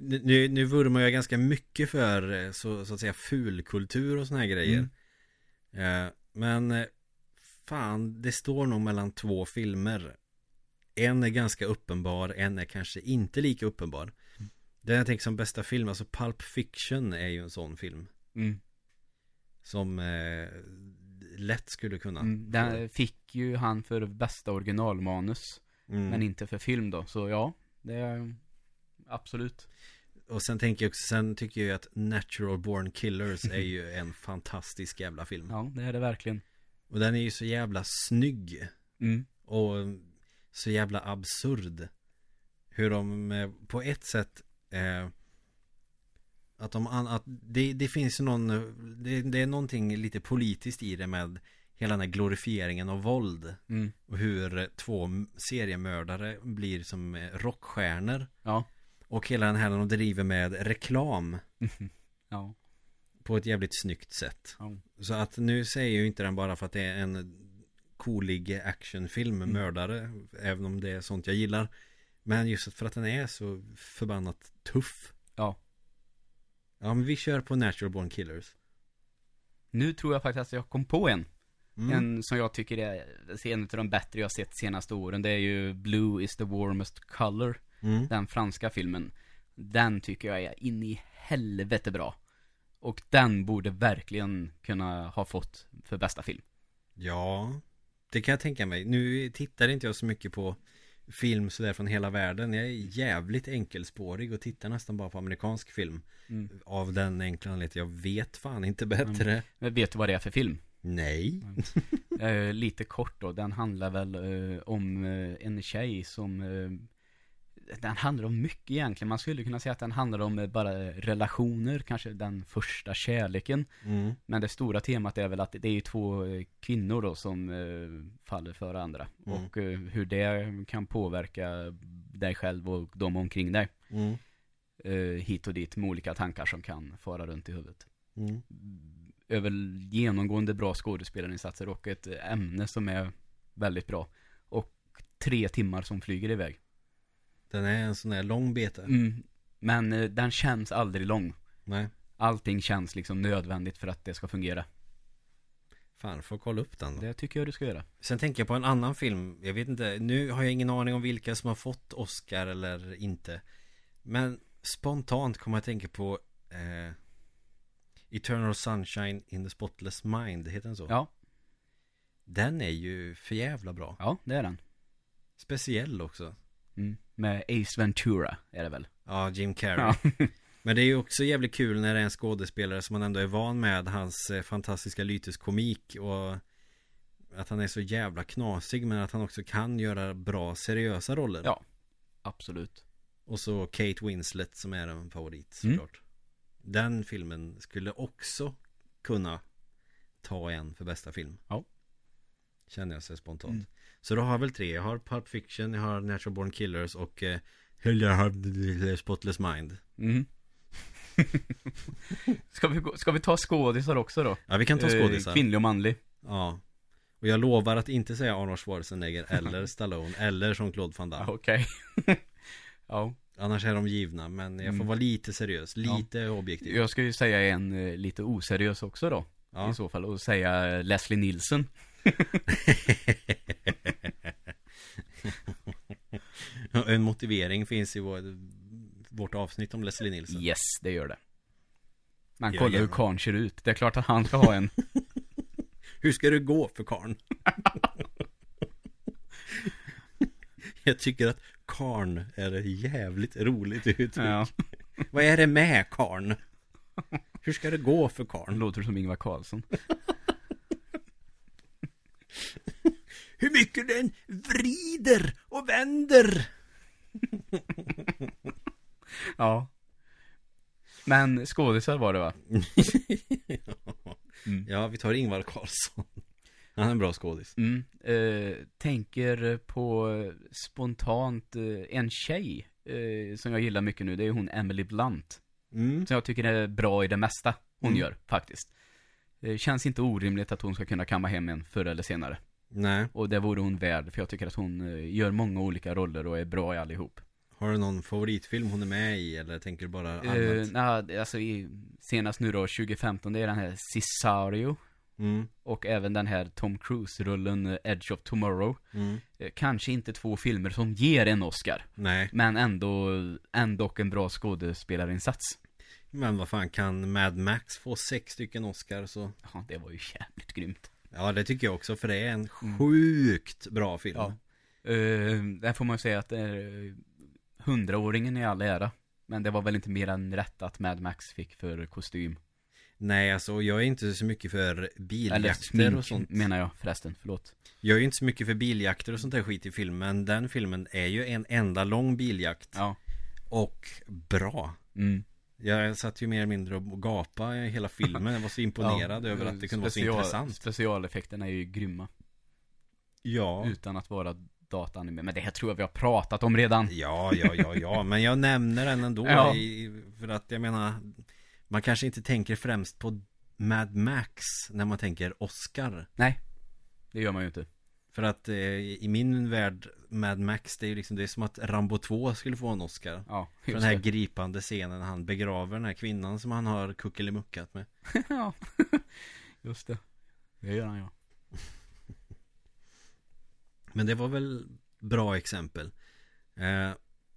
Nu, nu vurmar jag ganska mycket för eh, så, så att säga fulkultur och såna här grejer. Mm. Eh, men eh, fan, det står nog mellan två filmer. En är ganska uppenbar, en är kanske inte lika uppenbar. Den jag tänker som bästa film, alltså Pulp Fiction är ju en sån film. Mm. Som eh, lätt skulle kunna Mm. Den fick ju han för bästa originalmanus. Mm. Men inte för film då. Så ja, det absolut. Och sen tänker jag också, sen tycker jag att Natural Born Killers är ju en fantastisk jävla film Ja, det är det verkligen. Och den är ju så jävla snygg Mm. Och så jävla absurd Hur de eh, på ett sätt eh, Att, de, att det, det finns någon det, det är någonting lite politiskt i det med Hela den här glorifieringen av våld Mm. Och hur eh, två seriemördare blir som eh, rockstjärnor Ja. Och hela den här de driver med reklam Ja. På ett jävligt snyggt sätt Ja. Så att nu säger ju inte den bara för att det är en coolig actionfilm Mm. mördare Även om det är sånt jag gillar Men just för att den är så förbannat tuff Ja. Ja men vi kör på Natural Born Killers Nu tror jag faktiskt att jag kom på en. mm. En som jag tycker är en av de bättre jag sett senaste åren. Det är ju Blue is the warmest color. Mm. Den franska filmen. Den tycker jag är in i helvete bra. Och den borde verkligen kunna ha fått för bästa film. Ja Det kan jag tänka mig Nu tittar inte jag så mycket på Film sådär från hela världen Jag är jävligt enkelspårig och tittar nästan bara på amerikansk film Mm. Av den enkla anledningen Jag vet fan inte bättre Men vet du vad det är för film? Nej Eh, lite kort då, den handlar väl eh, om eh, en tjej som eh, Den handlar om mycket egentligen, man skulle kunna säga att den handlar om eh, bara relationer, kanske den första kärleken mm. Men det stora temat är väl att det är två eh, kvinnor då som eh, faller för varandra Mm. Och hur det kan påverka dig själv och de omkring dig Mm. Hit och dit med olika tankar som kan fara runt i huvudet Mm. över genomgående bra skådespelarinsatser och ett ämne som är väldigt bra. Och tre timmar som flyger iväg. Den är en sån här lång bete Mm. Men eh, den känns aldrig lång. Nej Allting känns liksom nödvändigt för att det ska fungera. Fan, får kolla upp den då. Det tycker jag du ska göra. Sen tänker jag på en annan film Jag vet inte, nu har jag ingen aning om vilka som har fått Oscar eller inte Men spontant kommer jag att tänka på eh, Eternal Sunshine in the Spotless Mind, heter den så? Ja, Den är ju för jävla bra ja det är den. Speciell också Mm. Med Ace Ventura är det väl? Ja, Jim Carrey Ja. Men det är ju också jävligt kul när det är en skådespelare som man ändå är van med Hans eh, fantastiska lyteskomik och Att han är så jävla knasig men att han också kan göra bra seriösa roller Ja. Absolut. Och så Kate Winslet som är en favorit Mm. såklart Den filmen skulle också kunna ta en för bästa film Ja. Känner jag så spontant Mm. Så då har jag väl tre Jag har Pulp Fiction, jag har Natural Born Killers och eh, jag har Spotless Mind Mm. ska, vi, gå- ska vi ta skådisar också då? Ja vi kan ta Eh, skådisar Kvinnlig och manlig. Ja Och jag lovar att inte säga Arnold Schwarzenegger eller Stallone eller Jean-Claude Van Ja, Damme Okej. ja. Annars är de givna men jag får Mm. vara lite seriös, lite objektiv Jag ska ju säga en eh, lite oseriös också då. Ja. I så fall. Och säga eh, Leslie Nielsen. En motivering finns i vår, vårt avsnitt om Leslie Nielsen Yes, det gör det. Man Ja, kollar hur gärna. karln ser ut. Det är klart att han ska ha en. Hur ska det gå för karn? Jag tycker att karn är ett jävligt roligt uttryck ja. Vad är det med karn? Hur ska det gå för karn? låter som Ingvar Carlsson. Hur mycket den vrider och vänder Ja. Men skådisar var det va? Mm. Ja, vi tar Ingvar Carlsson Han är en bra skådis Mm. Eh, tänker på eh, spontant eh, en tjej eh, som jag gillar mycket nu. Det är hon Emily Blunt. mm. Som jag tycker är bra i det mesta hon Mm. gör faktiskt. Det känns inte orimligt att hon ska kunna kamma hem en förr eller senare. Nej, Och det vore hon värd, för jag tycker att hon eh, gör många olika roller och är bra i allihop. har du någon favoritfilm hon är med i? Eller tänker du bara Uh, allmänt? nah, alltså i, senast nu då, 2015, det är den här Cesario. Mm, Och även den här Tom Cruise-rullen eh, Edge of Tomorrow. mm. Eh, Kanske inte två filmer som ger en Oscar. Nej, Men ändå, ändå en bra skådespelarinsats. Men vad fan kan Mad Max få sex stycken Oscar så Ja, det var ju jävligt grymt. Ja, det tycker jag också för det är en Mm. sjukt bra film Ja. Uh, där får man ju säga att det är eh, hundraåringen i all ära. Men det var väl inte mer än rätt att Mad Max fick för kostym. Nej, alltså jag är inte så mycket för biljakter och sånt menar jag förresten, förlåt. Jag är ju inte så mycket för biljakter och sånt där skit i filmen Men den filmen är ju en enda lång biljakt Ja. Och bra Mm. Jag satt ju mer eller mindre och gapade i hela filmen. Jag var så imponerad över att det kunde vara så special- intressant. Specialeffekterna är ju grymma. Ja. Utan att vara dataanime. Men det här tror jag vi har pratat om redan. Ja, ja, ja, ja, men jag nämner den ändå Ja. i, För att jag menar Man kanske inte tänker främst på Mad Max när man tänker Oscar Nej, det gör man ju inte. För att eh, i min värld Mad Max det är ju liksom Det är som att Rambo 2 skulle få en Oscar Ja, För den här det. gripande scenen när han begraver den här kvinnan som han har kuckelimuckat med ja, just det. Det gör han ja. Men det var väl bra exempel eh,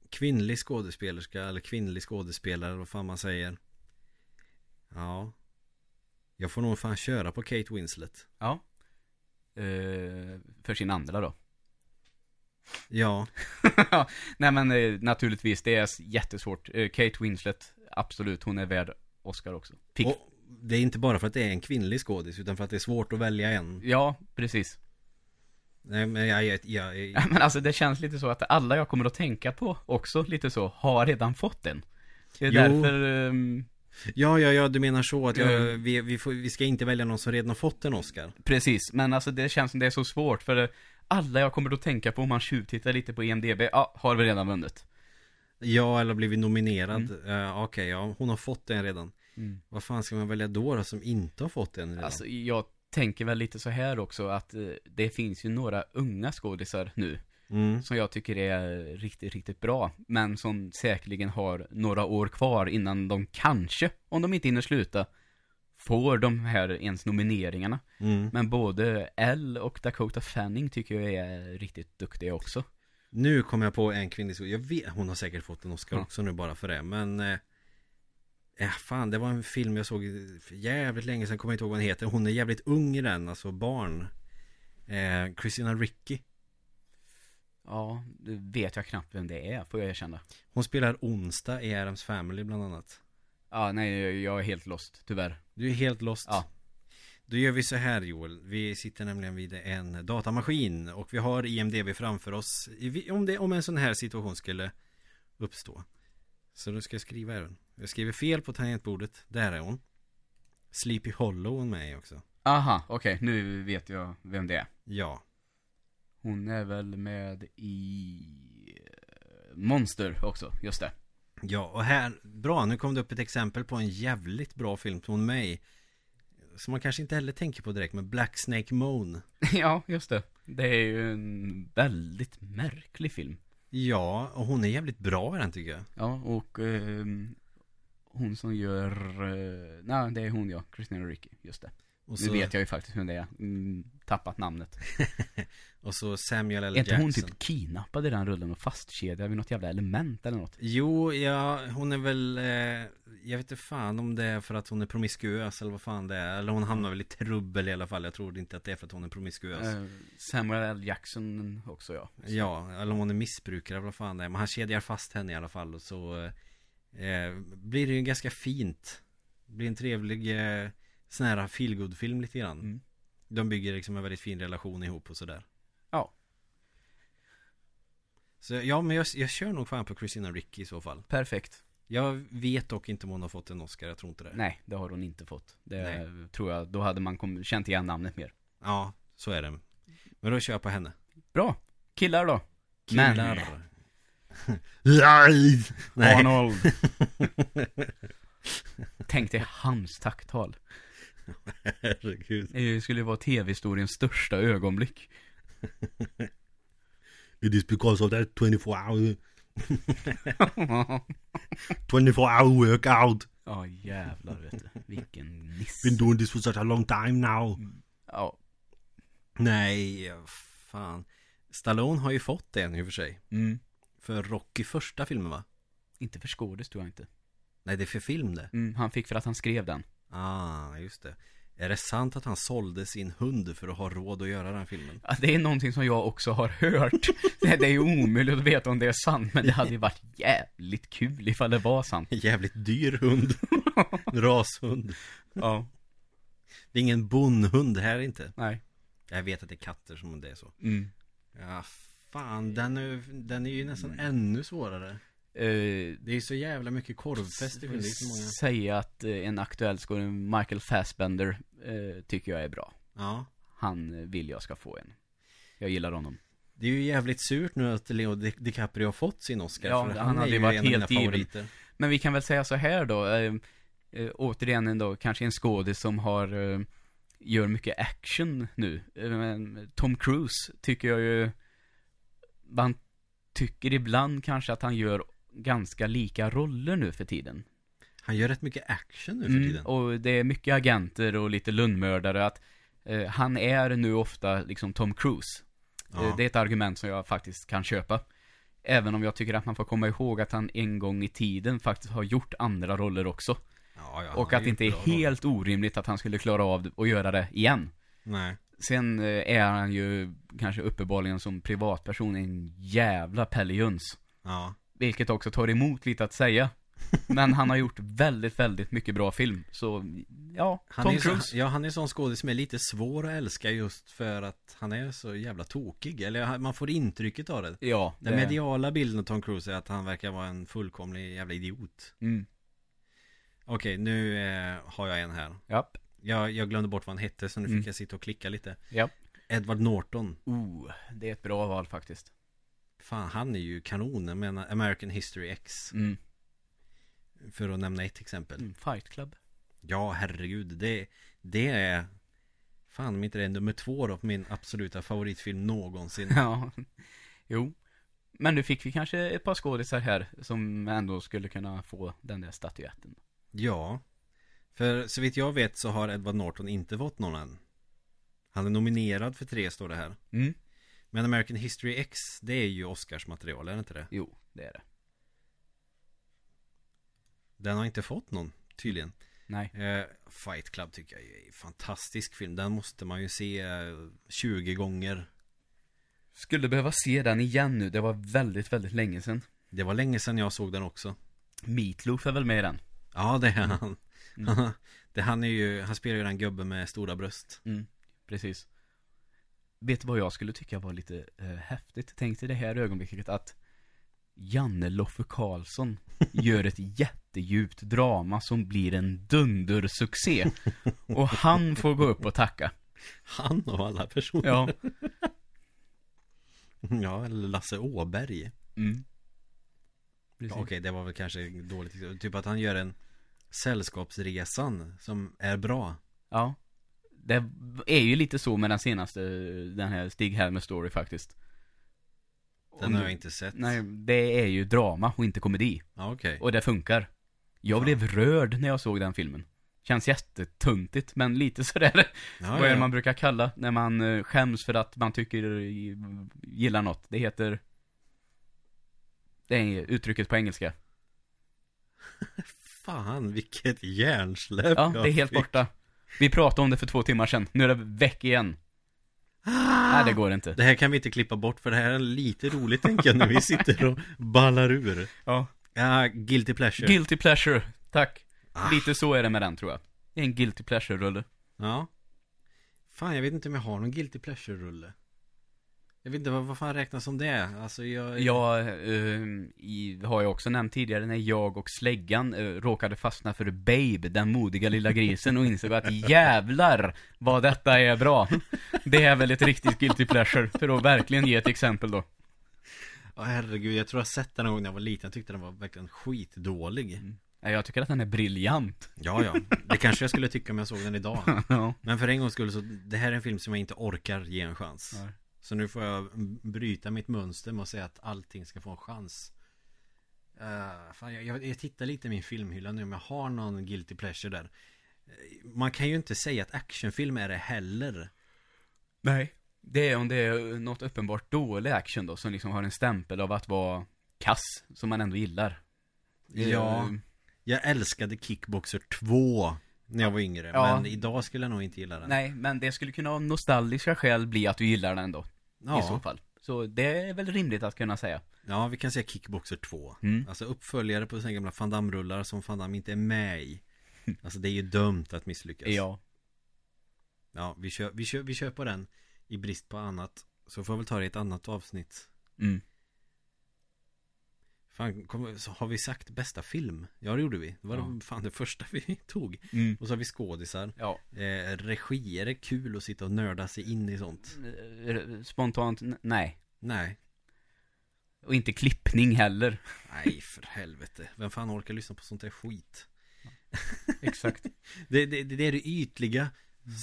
Kvinnlig skådespelerska eller kvinnlig skådespelare vad fan man säger Ja Jag får nog fan köra på Kate Winslet Ja. Eh, för sin andra då. Ja Nej men eh, naturligtvis, det är jättesvårt. Eh, Kate Winslet, absolut, hon är värd Oscar också. Fick, Och det är inte bara för att det är en kvinnlig skådis utan för att det är svårt att välja en Ja, precis. Nej men jag, jag, jag, jag Ja, Men alltså det känns lite så att alla jag kommer att tänka på också lite så, har redan fått den. Det är Jo. därför, ehm, Ja, ja, ja, du menar så att jag, Mm. vi, vi, får, vi ska inte välja någon som redan har fått en Oscar precis. Men alltså det känns som det är så svårt för eh, alla jag kommer att tänka på om man tjuvtittar lite på IMDB, ja, har vi redan vunnit. Ja, eller blivit nominerad Eh, Okej, ja, hon har fått den redan Mm. Vad fan ska man välja då, då som inte har fått den redan? Alltså jag tänker väl lite så här också att eh, det finns ju några unga skådisar nu mm. som jag tycker är riktigt, riktigt bra. Men som säkerligen har några år kvar innan de kanske, om de inte hinner sluta, får de här ens nomineringarna. Mm. Men både Elle och Dakota Fanning tycker jag är riktigt duktiga också. Nu kommer jag på en kvinnlig skådis Jag vet, hon har säkert fått en Oscar Ja. också nu bara för det Men eh, Ja fan, det var en film jag såg för jävligt länge sedan, kommer jag inte ihåg vad den heter Hon är jävligt ung i den, alltså barn eh, Christina Ricci Ja, det vet jag knappt vem det är, får jag erkänna. Hon spelar onsdag i Adams Family bland annat Ja, nej, jag är helt lost, tyvärr. Du är helt lost. Ja. Då gör vi så här Joel. Vi sitter nämligen vid en datamaskin Och vi har IMDB framför oss. Om, det, om en sån här situation skulle uppstå. Så då ska jag skriva här Jag skriver fel på tangentbordet. Där är hon. Sleepy Hollow hon med också. Aha, okej, nu vet jag vem det är. Ja. Hon är väl med i eh, Monster också, just det. Ja och här Bra nu kom det upp ett exempel på en jävligt bra film med i Som man kanske inte heller tänker på direkt Men Black Snake Moan ja, just det. Det är ju en väldigt märklig film. Ja och hon är jävligt bra i den tycker jag Ja, och ehm, hon som gör, eh, nej det är hon ja, Christina Ricci, just det. Och Nu vet jag ju faktiskt vem det är, mm, tappat namnet. Och så Samuel L. Är inte Jackson hon typ kidnappad i den rullen och fastkedjad vid något jävla element eller något? Jo, ja, hon är väl eh, Jag vet inte fan om det är för att hon är promiskuös eller vad fan det är Eller hon hamnar väl i trubbel i alla fall Jag tror inte att det är för att hon är promiskuös Eh, Samuel L. Jackson också ja. Ja, eller om hon är missbrukare eller vad fan det är Men han kedjar fast henne i alla fall och så eh, Blir det ju ganska fint Blir en trevlig eh, Sån här feelgood film lite grann Mm. De bygger liksom en väldigt fin relation ihop och sådär Ja. Så ja, men jag, jag kör nog fan på Christina Ricci i så fall Perfekt. Jag vet dock inte om hon har fått en Oscar, jag tror inte det Nej, det har hon inte fått. Det Nej. tror jag, då hade man kom, känt igen namnet mer. Ja, så är det Men då kör jag på henne Bra. Killar då? Killar Nej Arnold. Tänk dig hans tacktal. Herregud Det skulle vara tv-historiens största ögonblick. It is because of that 24 hour 24 hour workout Ja jävlar vet du. Vilken niss. Been doing this for such a long time now Ja. Nej, fan Stallone har ju fått en i och för sig Mm. För Rocky första filmen va? Inte för skådis tror jag inte. Nej det är för film det Mm, han fick för att han skrev den. Ah, just det Är det sant att han sålde sin hund för att ha råd att göra den filmen? Ja, det är någonting som jag också har hört. Det är ju omöjligt att veta om det är sant, men det hade ju varit jävligt kul ifall det var sant. Jävligt dyr hund Rashund Ja. Det är ingen bonnhund här inte Nej. Jag vet att det är katter som det är så Mm. Ja, fan den är, den är ju nästan ännu svårare Eh, Det är så jävla mycket korvfest i filmen. Det är så många. säga att eh, en aktuell skådespelare, Michael Fassbender, eh, tycker jag är bra. Ja. Han vill jag ska få en. Jag gillar honom. Det är ju jävligt surt nu att Leo Di- DiCaprio har fått sin Oscar. Ja, för han han, hade ju varit helt given. Men vi kan väl säga så här då. Återigen en då, kanske en skådis som har, gör mycket action nu. Tom Cruise tycker jag ju, man tycker ibland kanske att han gör ganska lika roller nu för tiden. Han gör rätt mycket action nu för Mm, tiden. och det är mycket agenter och lite lundmördare att eh, han är nu ofta liksom Tom Cruise. Ja. Eh, Det är ett argument som jag faktiskt kan köpa. Även om jag tycker att man får komma ihåg att han en gång i tiden faktiskt har gjort andra roller också. Ja, ja, och att det inte är bra roller. helt orimligt att han skulle klara av att göra det igen. Nej. Sen eh, är han ju kanske uppenbarligen som privatperson en jävla pellejuns. Ja. Vilket också tar emot lite att säga. Men han har gjort väldigt, väldigt mycket bra film. Så, ja, Han Tom Cruise. så, ja, han är en sån skådis som är lite svår att älska just för att han är så jävla tokig. Eller man får intrycket av det. Ja, Den mediala bilden av Tom Cruise är att han verkar vara en fullkomlig jävla idiot. Mm. Okej, nu eh, har jag en här. Japp. Jag, jag glömde bort vad han hette så nu Mm. fick jag sitta och klicka lite. Japp. Edward Norton. Oh, det är ett bra val faktiskt. Fan, han är ju kanonen med American History X. Mm. För att nämna ett exempel. Mm. Fight Club. Ja, herregud. Det, det är... Fan om inte det är nummer två då på min absoluta favoritfilm någonsin. Ja. Jo. Men nu fick vi kanske ett par skådisar här som ändå skulle kunna få den där statyetten. Ja. För så vitt jag vet så har Edward Norton inte fått någon än. Han är nominerad för tre står det här. Mm. Men American History X, det är ju Oscars material, är det inte det? Jo, det är det. Den har inte fått någon, tydligen. Nej. Eh, Fight Club tycker jag är en fantastisk film. Den måste man ju se eh, 20 gånger. Skulle behöva se den igen nu. Det var väldigt, väldigt länge sedan. Det var länge sedan jag såg den också. Meatloaf är väl med i den? Ja, det är han. Mm. det, han är ju, han spelar ju den gubben med stora bröst. Mm, precis. Vet du vad jag skulle tycka var lite eh, häftigt? Tänk dig det här ögonblicket att Janne Loffe Karlsson gör ett jättedjupt drama som blir en dundersuccé. Och han får gå upp och tacka. Han och alla personer. Ja. Ja, eller Lasse Åberg. Mm. Ja. Okej, det var väl kanske dåligt. Typ att han gör en Sällskapsresan som är bra. Ja. Det är ju lite så med den senaste, den här Stig Helmer story faktiskt. Den har jag inte sett. Nej, det är ju drama och inte komedi. Ja, okej. Och det funkar. Jag Ja. blev rörd när jag såg den filmen. Känns jättetuntigt, men lite sådär. Ja, Vad är det man brukar kalla när man eh, skäms för att man tycker, gillar något? Det heter... Det är uttrycket på engelska. Fan, vilket hjärnsläpp Ja, jag det är helt fick. borta. Vi pratade om det för två timmar sedan. Nu är det väck igen. Nej, det går inte. Det här kan vi inte klippa bort för det här är lite roligt tänker jag när vi sitter och ballar ur. Ja. Ja, guilty pleasure. Guilty pleasure. Tack. Ah. Lite så är det med den tror jag. Det är en guilty pleasure-rulle. Ja. Fan, jag vet inte om jag har någon guilty pleasure-rulle. Jag vet inte vad, vad fan räknas som det? Alltså jag... Jag eh, i, har jag också nämnt tidigare när jag och släggan eh, råkade fastna för Babe, den modiga lilla grisen och insåg att jävlar vad detta är bra. Det är väl ett riktigt guilty pleasure, för att verkligen ge ett exempel då. Ja, herregud, jag tror jag sett den någon gång när jag var liten. Jag tyckte den var verkligen skitdålig. Nej, Jag tycker att den är briljant. Ja, ja. Det kanske jag skulle tycka om jag såg den idag. ja. Men för en gångs skull så, det här är en film som jag inte orkar ge en chans. Nej. Så nu får jag bryta mitt mönster med att säga att allting ska få en chans. Uh, fan, jag, jag, jag tittar lite i min filmhylla nu om jag har någon guilty pleasure där. Eh, Man kan ju inte säga att actionfilm är det heller. Nej. Det är om det är något uppenbart dålig action då, som liksom har en stämpel av att vara kass, som man ändå gillar. Ja. Eh, Jag älskade Kickboxer 2 när jag var yngre. Ja. Men idag skulle jag nog inte gilla den. Nej, men det skulle kunna av nostalgiska skäl bli att du gillar den då. I så Ja, fall. Så det är väl rimligt att kunna säga. ja, vi kan säga Kickboxer 2. Mm. Alltså uppföljare på sina gamla Van Damme-rullar som Van Damme inte är med i. Alltså det är ju dömt att misslyckas. Ja. Ja, vi kör, vi, kör, vi kör på den i brist på annat. Så får jag väl ta det i ett annat avsnitt. Mm. Fan, kom, har vi sagt bästa film? Ja det gjorde vi. Det var Ja. det, fan det första vi tog. Mm. Och så har vi skådisar. Ja. Eh, regi, är det kul att sitta och nörda sig in i sånt? Eh, Spontant, nej. Nej. Och inte klippning heller. Nej för helvete. Vem fan orkar lyssna på sånt där skit? Exakt. Det, det, det är det ytliga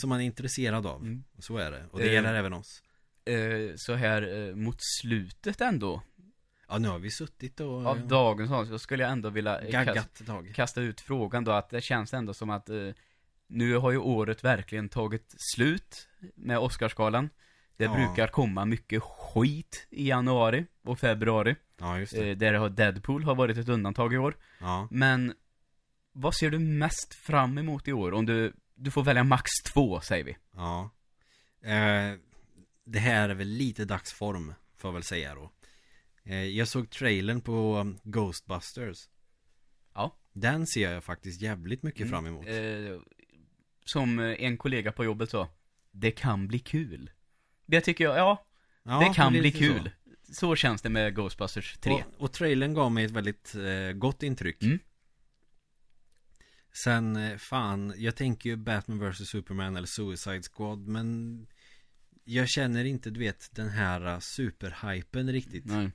som man är intresserad av. Mm. Så är det. Och det Eh, gäller även oss. Eh, så här eh, mot slutet ändå Ja nu har vi suttit och av eh, dagens avsnitt så skulle jag ändå vilja tag. kasta ut frågan då att det känns ändå som att eh, nu har ju året verkligen tagit slut med Oscarsgalan. Det Ja. brukar komma mycket skit i januari och februari. Ja just det. Eh, där har Deadpool har varit ett undantag i år. Ja. Men vad ser du mest fram emot i år? Om du, du får välja max två, säger vi. Ja. Eh, det här är väl lite dagsform, får jag väl säga då. Eh, jag såg trailern på um, Ghostbusters. Ja. Den ser jag faktiskt jävligt mycket Mm. fram emot. Eh, som eh, en kollega på jobbet sa, det kan bli kul. Det tycker jag, ja, Ja, det kan bli kul. Så. känns det med Ghostbusters 3. Och, och trailern gav mig ett väldigt eh, gott intryck. Mm. Sen, eh, fan, jag tänker ju Batman vs Superman eller Suicide Squad, men jag känner inte, du vet, den här superhypen riktigt. Nej.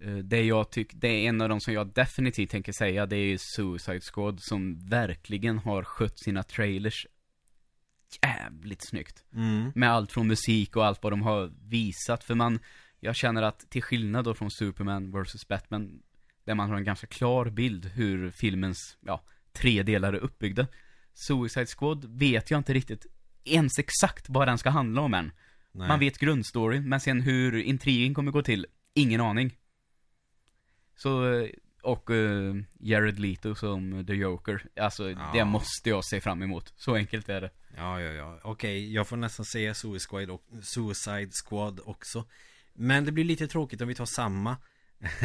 Eh, Det jag tycker, det är en av de som jag definitivt tänker säga, det är Suicide Squad som verkligen har skött sina trailers jävligt snyggt. Mm. Med allt från musik och allt vad de har visat, för man, jag känner att till skillnad då från Superman vs Batman, där man har en ganska klar bild hur filmens, ja, tre delar är uppbyggda. Suicide Squad vet jag inte riktigt ens exakt vad den ska handla om än. Nej. Man vet grundstoryn, men sen hur intrigen kommer gå till, ingen aning. Så, eh, och uh, Jared Leto som The Joker, alltså Ja. det måste jag se fram emot. Så enkelt är det. Ja, ja, ja. Okej, jag får nästan säga Suicide Squad, och, Suicide Squad också. Men det blir lite tråkigt om vi tar samma.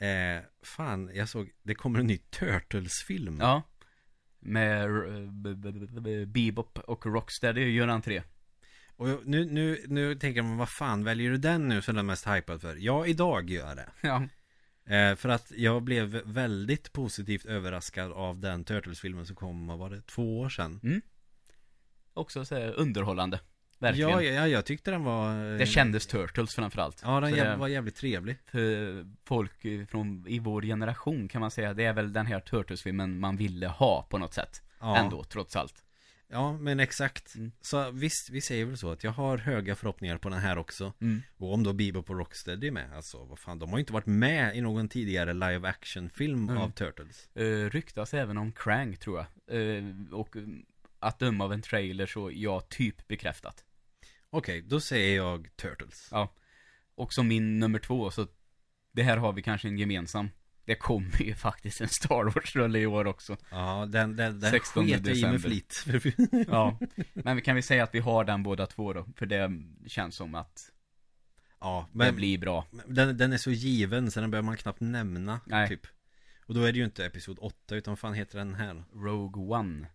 eh, fan, jag såg, det kommer en ny Turtles-film. Ja. Med eh, Bebop och Rocksteady gör entré. Och nu, nu, nu tänker man, vad fan väljer du den nu som den är mest hypad för? Ja, idag gör jag det. Ja. Eh, för att jag blev väldigt positivt överraskad av den Turtles-filmen som kom, vad var det, två år sedan? Också så här underhållande. Verkligen. Ja, ja, jag tyckte den var... eh, Det kändes Turtles framförallt. Ja, den jäv, var jävligt trevlig. för folk från, i vår generation kan man säga, det är väl den här Turtles-filmen man ville ha på något sätt. Ja. Ändå, trots allt. Ja, men exakt. Mm. Så visst, vi säger väl så att jag har höga förhoppningar på den här också. Mm. Och om då Bebop och Rocksteady är med, alltså vad fan, de har ju inte varit med i någon tidigare live action film Mm. av Turtles. Uh, ryktas även om Krang, tror jag. Eh, och eh, att döma av en trailer så, ja, typ bekräftat. Okej, då säger jag Turtles. Ja. Och som min nummer två, så det här har vi kanske en gemensam. Det kommer ju faktiskt en Star Wars-rulle i år också. Ja, den, den, den 16 sket jag i med december. flit. Ja. Men vi kan vi säga att vi har den båda två då? För det känns som att ja, det men blir bra. den, den är så given så den behöver man knappt nämna. Nej. Typ. Och då är det ju inte Episod 8 utan vad fan heter den här? Rogue One.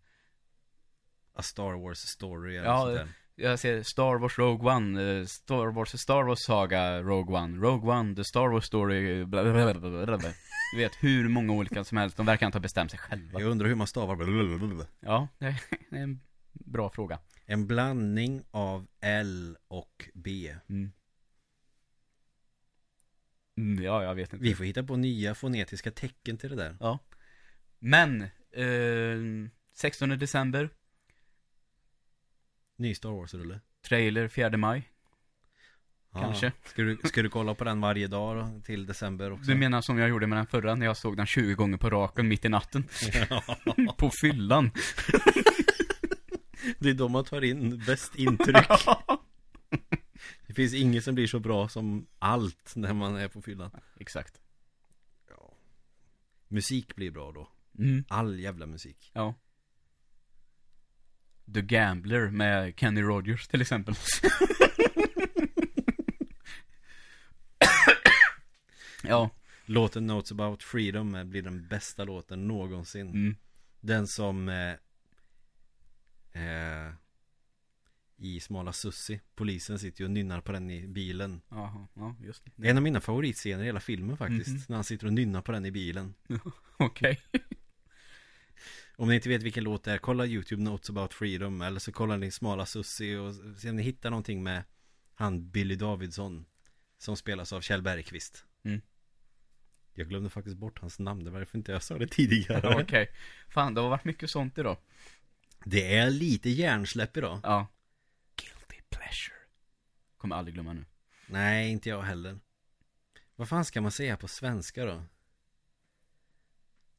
A Star Wars Story eller Ja, sånt där. Jag ser Star Wars Rogue One, eh, Star Wars Star Wars Saga Rogue One, Rogue One, The Star Wars Story, bla bla bla bla bla bla. Du vet hur många olika som helst, de verkar inte ha bestämt sig själva. Jag undrar hur man stavar blablabla. Ja, det är en bra fråga. En blandning av L och B. Mm. Mm, ja, jag vet inte. Vi får hitta på nya fonetiska tecken till det där. Ja. Men, eh, 16 december, Ny Star Wars-rulle. trailer 4 maj, Ja. kanske. Ska du, ska du kolla på den varje dag då, till december också? Du menar som jag gjorde med den förra, när jag såg den 20 gånger på raken mitt i natten? på fyllan. Det är då man tar in bäst intryck. Det finns inget som blir så bra som allt när man är på fyllan. Exakt. Musik blir bra då. Mm. All jävla musik. Ja. The Gambler med Kenny Rogers till exempel. ja. Låten Notes about Freedom blir den bästa låten någonsin. Mm. Den som eh, eh, I Smala Sussi Polisen sitter ju och nynnar på den i bilen Jaha, ja just det. En av mina favoritscener i hela filmen faktiskt Mhm. När han sitter och nynnar på den i bilen Okej. Om ni inte vet vilken låt det är, kolla YouTube Notes about freedom Eller så kollar ni Smala Sussi och se om ni hittar någonting med Han Billy Davidsson Som spelas av Kjell Bergqvist Mm. Jag glömde faktiskt bort hans namn, det var därför inte jag sa det tidigare Okej. Fan, det har varit mycket sånt idag. Det är lite hjärnsläpp idag Ja. Guilty pleasure. Kommer aldrig glömma nu. Nej, inte jag heller Vad fan ska man säga på svenska då?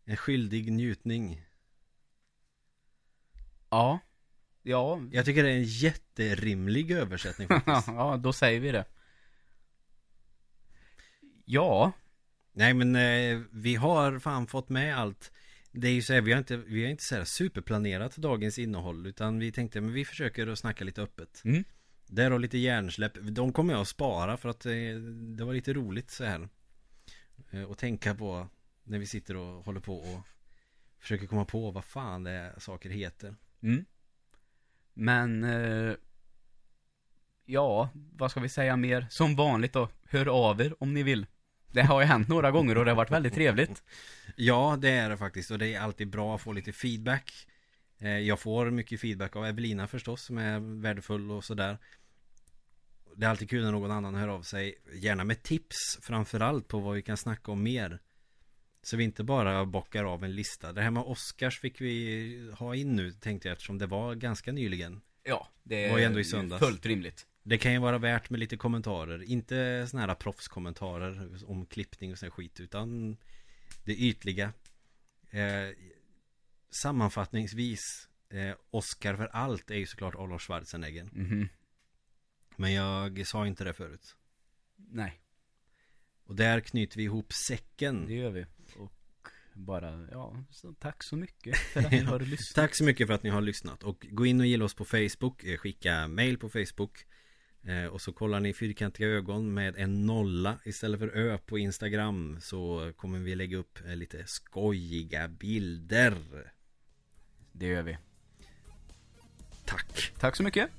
En skyldig njutning Ja. Ja. Jag tycker det är en jätterimlig översättning faktiskt ja, då säger vi det. Ja. Nej men eh, vi har fan fått med allt Det är ju så här, vi har inte, vi har inte så här superplanerat dagens innehåll Utan vi tänkte, men vi försöker att snacka lite öppet Mm. Där och lite hjärnsläpp De kommer jag att spara för att eh, det var lite roligt så här eh, Och tänka på När vi sitter och håller på och Försöker komma på vad fan det är saker heter Mm. Men, eh, ja, vad ska vi säga mer? Som vanligt då, hör av er om ni vill. Det har ju hänt några gånger och det har varit väldigt trevligt. Ja, det är det faktiskt och det är alltid bra att få lite feedback eh, Jag får mycket feedback av Evelina förstås som är värdefull och sådär Det är alltid kul när någon annan hör av sig Gärna med tips framförallt på vad vi kan snacka om mer så vi inte bara bockar av en lista. Det här med Oscars fick vi ha in nu tänkte jag eftersom det var ganska nyligen. Ja, det Var ju ändå i söndags. fullt rimligt. Det kan ju vara värt med lite kommentarer. Inte såna här proffskommentarer om klippning och sån skit Utan det ytliga. Eh, Sammanfattningsvis eh, Oscar för allt är ju såklart Olof Schwarzenegger. Mhm. Men jag sa inte det förut. Nej, Och där knyter vi ihop säcken det gör vi. Och bara, ja, så tack så mycket för att ni har lyssnat. Tack så mycket för att ni har lyssnat och gå in och gilla oss på Facebook eh, Skicka mail på Facebook eh, Och så kollar ni fyrkantiga ögon med en nolla istället för ö på Instagram Så kommer vi lägga upp eh, lite skojiga bilder Det gör vi. Tack! Tack så mycket.